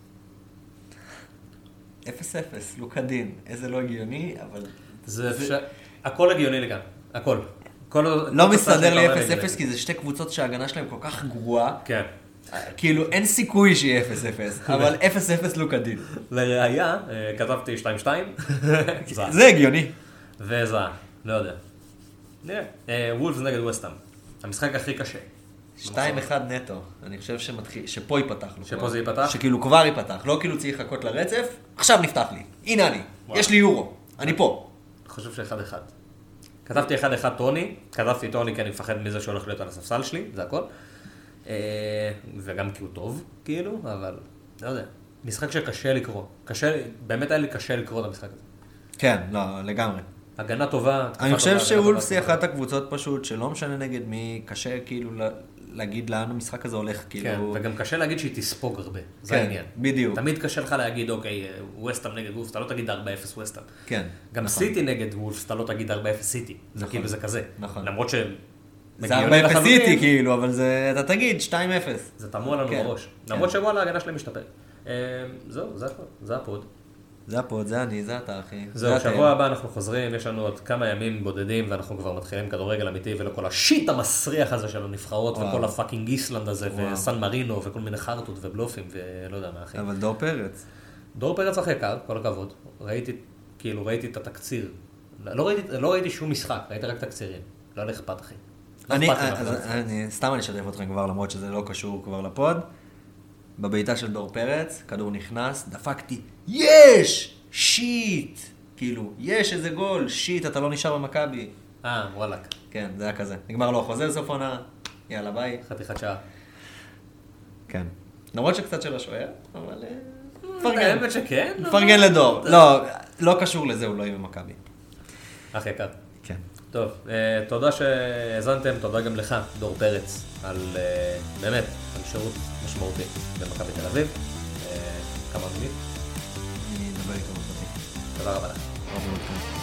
0-0, לוקה דין. איזה לא הגיוני, אבל... זה אפשר, הכל הגיוני לגמרי, הכל. כל- לא מסתדר לי שאתה אומר 0-0 הגיוני. כי זה שתי קבוצות שההגנה שלהם כל כך גרועה. כן. כאילו אין סיכוי שיהיה 0-0, אבל 0-0 לוקה דין. לראיה, אה, כתבתי 2-2, זה. הגיוני. וזה, לא יודע. נראה. אה, וולפס נגד וסטאם. המשחק הכי קשה. 2-1 נטו. אני חושב שמתחיל, שפה ייפתח לו. שפה. זה ייפתח? שכאילו כבר ייפתח. לא כאילו צריך לחכות לרצף, עכשיו נפתח לי. הנה אני. יש לי יורו. אני פה. אני חושב שאחד אחד. כתבתי אחד אחד טוני, כתבתי טוני כי אני מפחד מזה שהולך להיות על הספסל שלי, זה הכל. אה, וגם כי הוא טוב, כאילו, אבל לא יודע. משחק שקשה לקרוא. קשה, באמת היה לי קשה לקרוא את המשחק הזה. כן, לא, לגמרי. הגנה טובה, אני חושב שאולפס היא אחת הקבוצות פשוט, שלא משנה נגד מי, קשה כאילו להגיד לאן המשחק הזה הולך, כן, כאילו... וגם קשה להגיד שהיא תספוג הרבה, זה כן, העניין. בדיוק. תמיד קשה לך להגיד, אוקיי, ווסטאם נגד וולפס, אתה לא תגיד 4-0 ווסטאם. כן. גם נכון. סיטי נגד וולפס, אתה לא תגיד 4-0 סיטי. זה נכון. כאילו זה כזה. נכון. למרות ש... זה הגיוני 4-0 לחלוטין, סיטי כאילו, אבל זה, אתה תגיד 2-0. זה תמוה לנו כן, בראש. כן. למרות שוואלה, ההגנה שלהם משתפר. אה, זהו, זה הכל, זה ה pod. זה ה pod, זה אני, זה אתה אחי. זהו. שבוע הבא אנחנו חוזרים, יש לנו עוד כמה ימים בודדים ואנחנו כבר מתחילים כדורגל אמיתי ולא כל ה shit המסריח הזה של הנבחרות. וכל ה fucking איסלנד הזה. וסן מרינו וכל מיני חרטות ובלופים ולא יודע מה אחי. אבל דור פרץ. דור פרץ אח יקר, כל הכבוד. ראיתי, כאילו ראיתי את התקציר. לא ראיתי, לא ראיתי שום משחק, ראיתי רק תקצירים. לא היה אכפת אחי. לא מהפרץ. אני, סתם אני אשתף אתכם כבר, למרות שזה לא קשור כבר ל pod. בבעיטה של דור פרץ, כדור נכנס, דפקתי, יש! shit! כאילו, יש איזה גול, shit, אתה לא נשאר במכבי. אה, וואלאק, כן, זה היה כזה. נגמר לו החוזה בסוף עונה, יאללה ביי. חתיכת שעה. כן. למרות שקצת של השוער, אבל... אה, מפרגן. האמת שכן. מפרגן לדור. לא, לא קשור לזה, הוא לא יהיה במכבי. אח יקר. טוב, אה, תודה שהאזנתם, תודה גם לך, דור פרץ, על אה, באמת, על שירות משמעותי במכבי תל אביב. אה, כמה מילים, אדבר איתו. תודה רבה לך.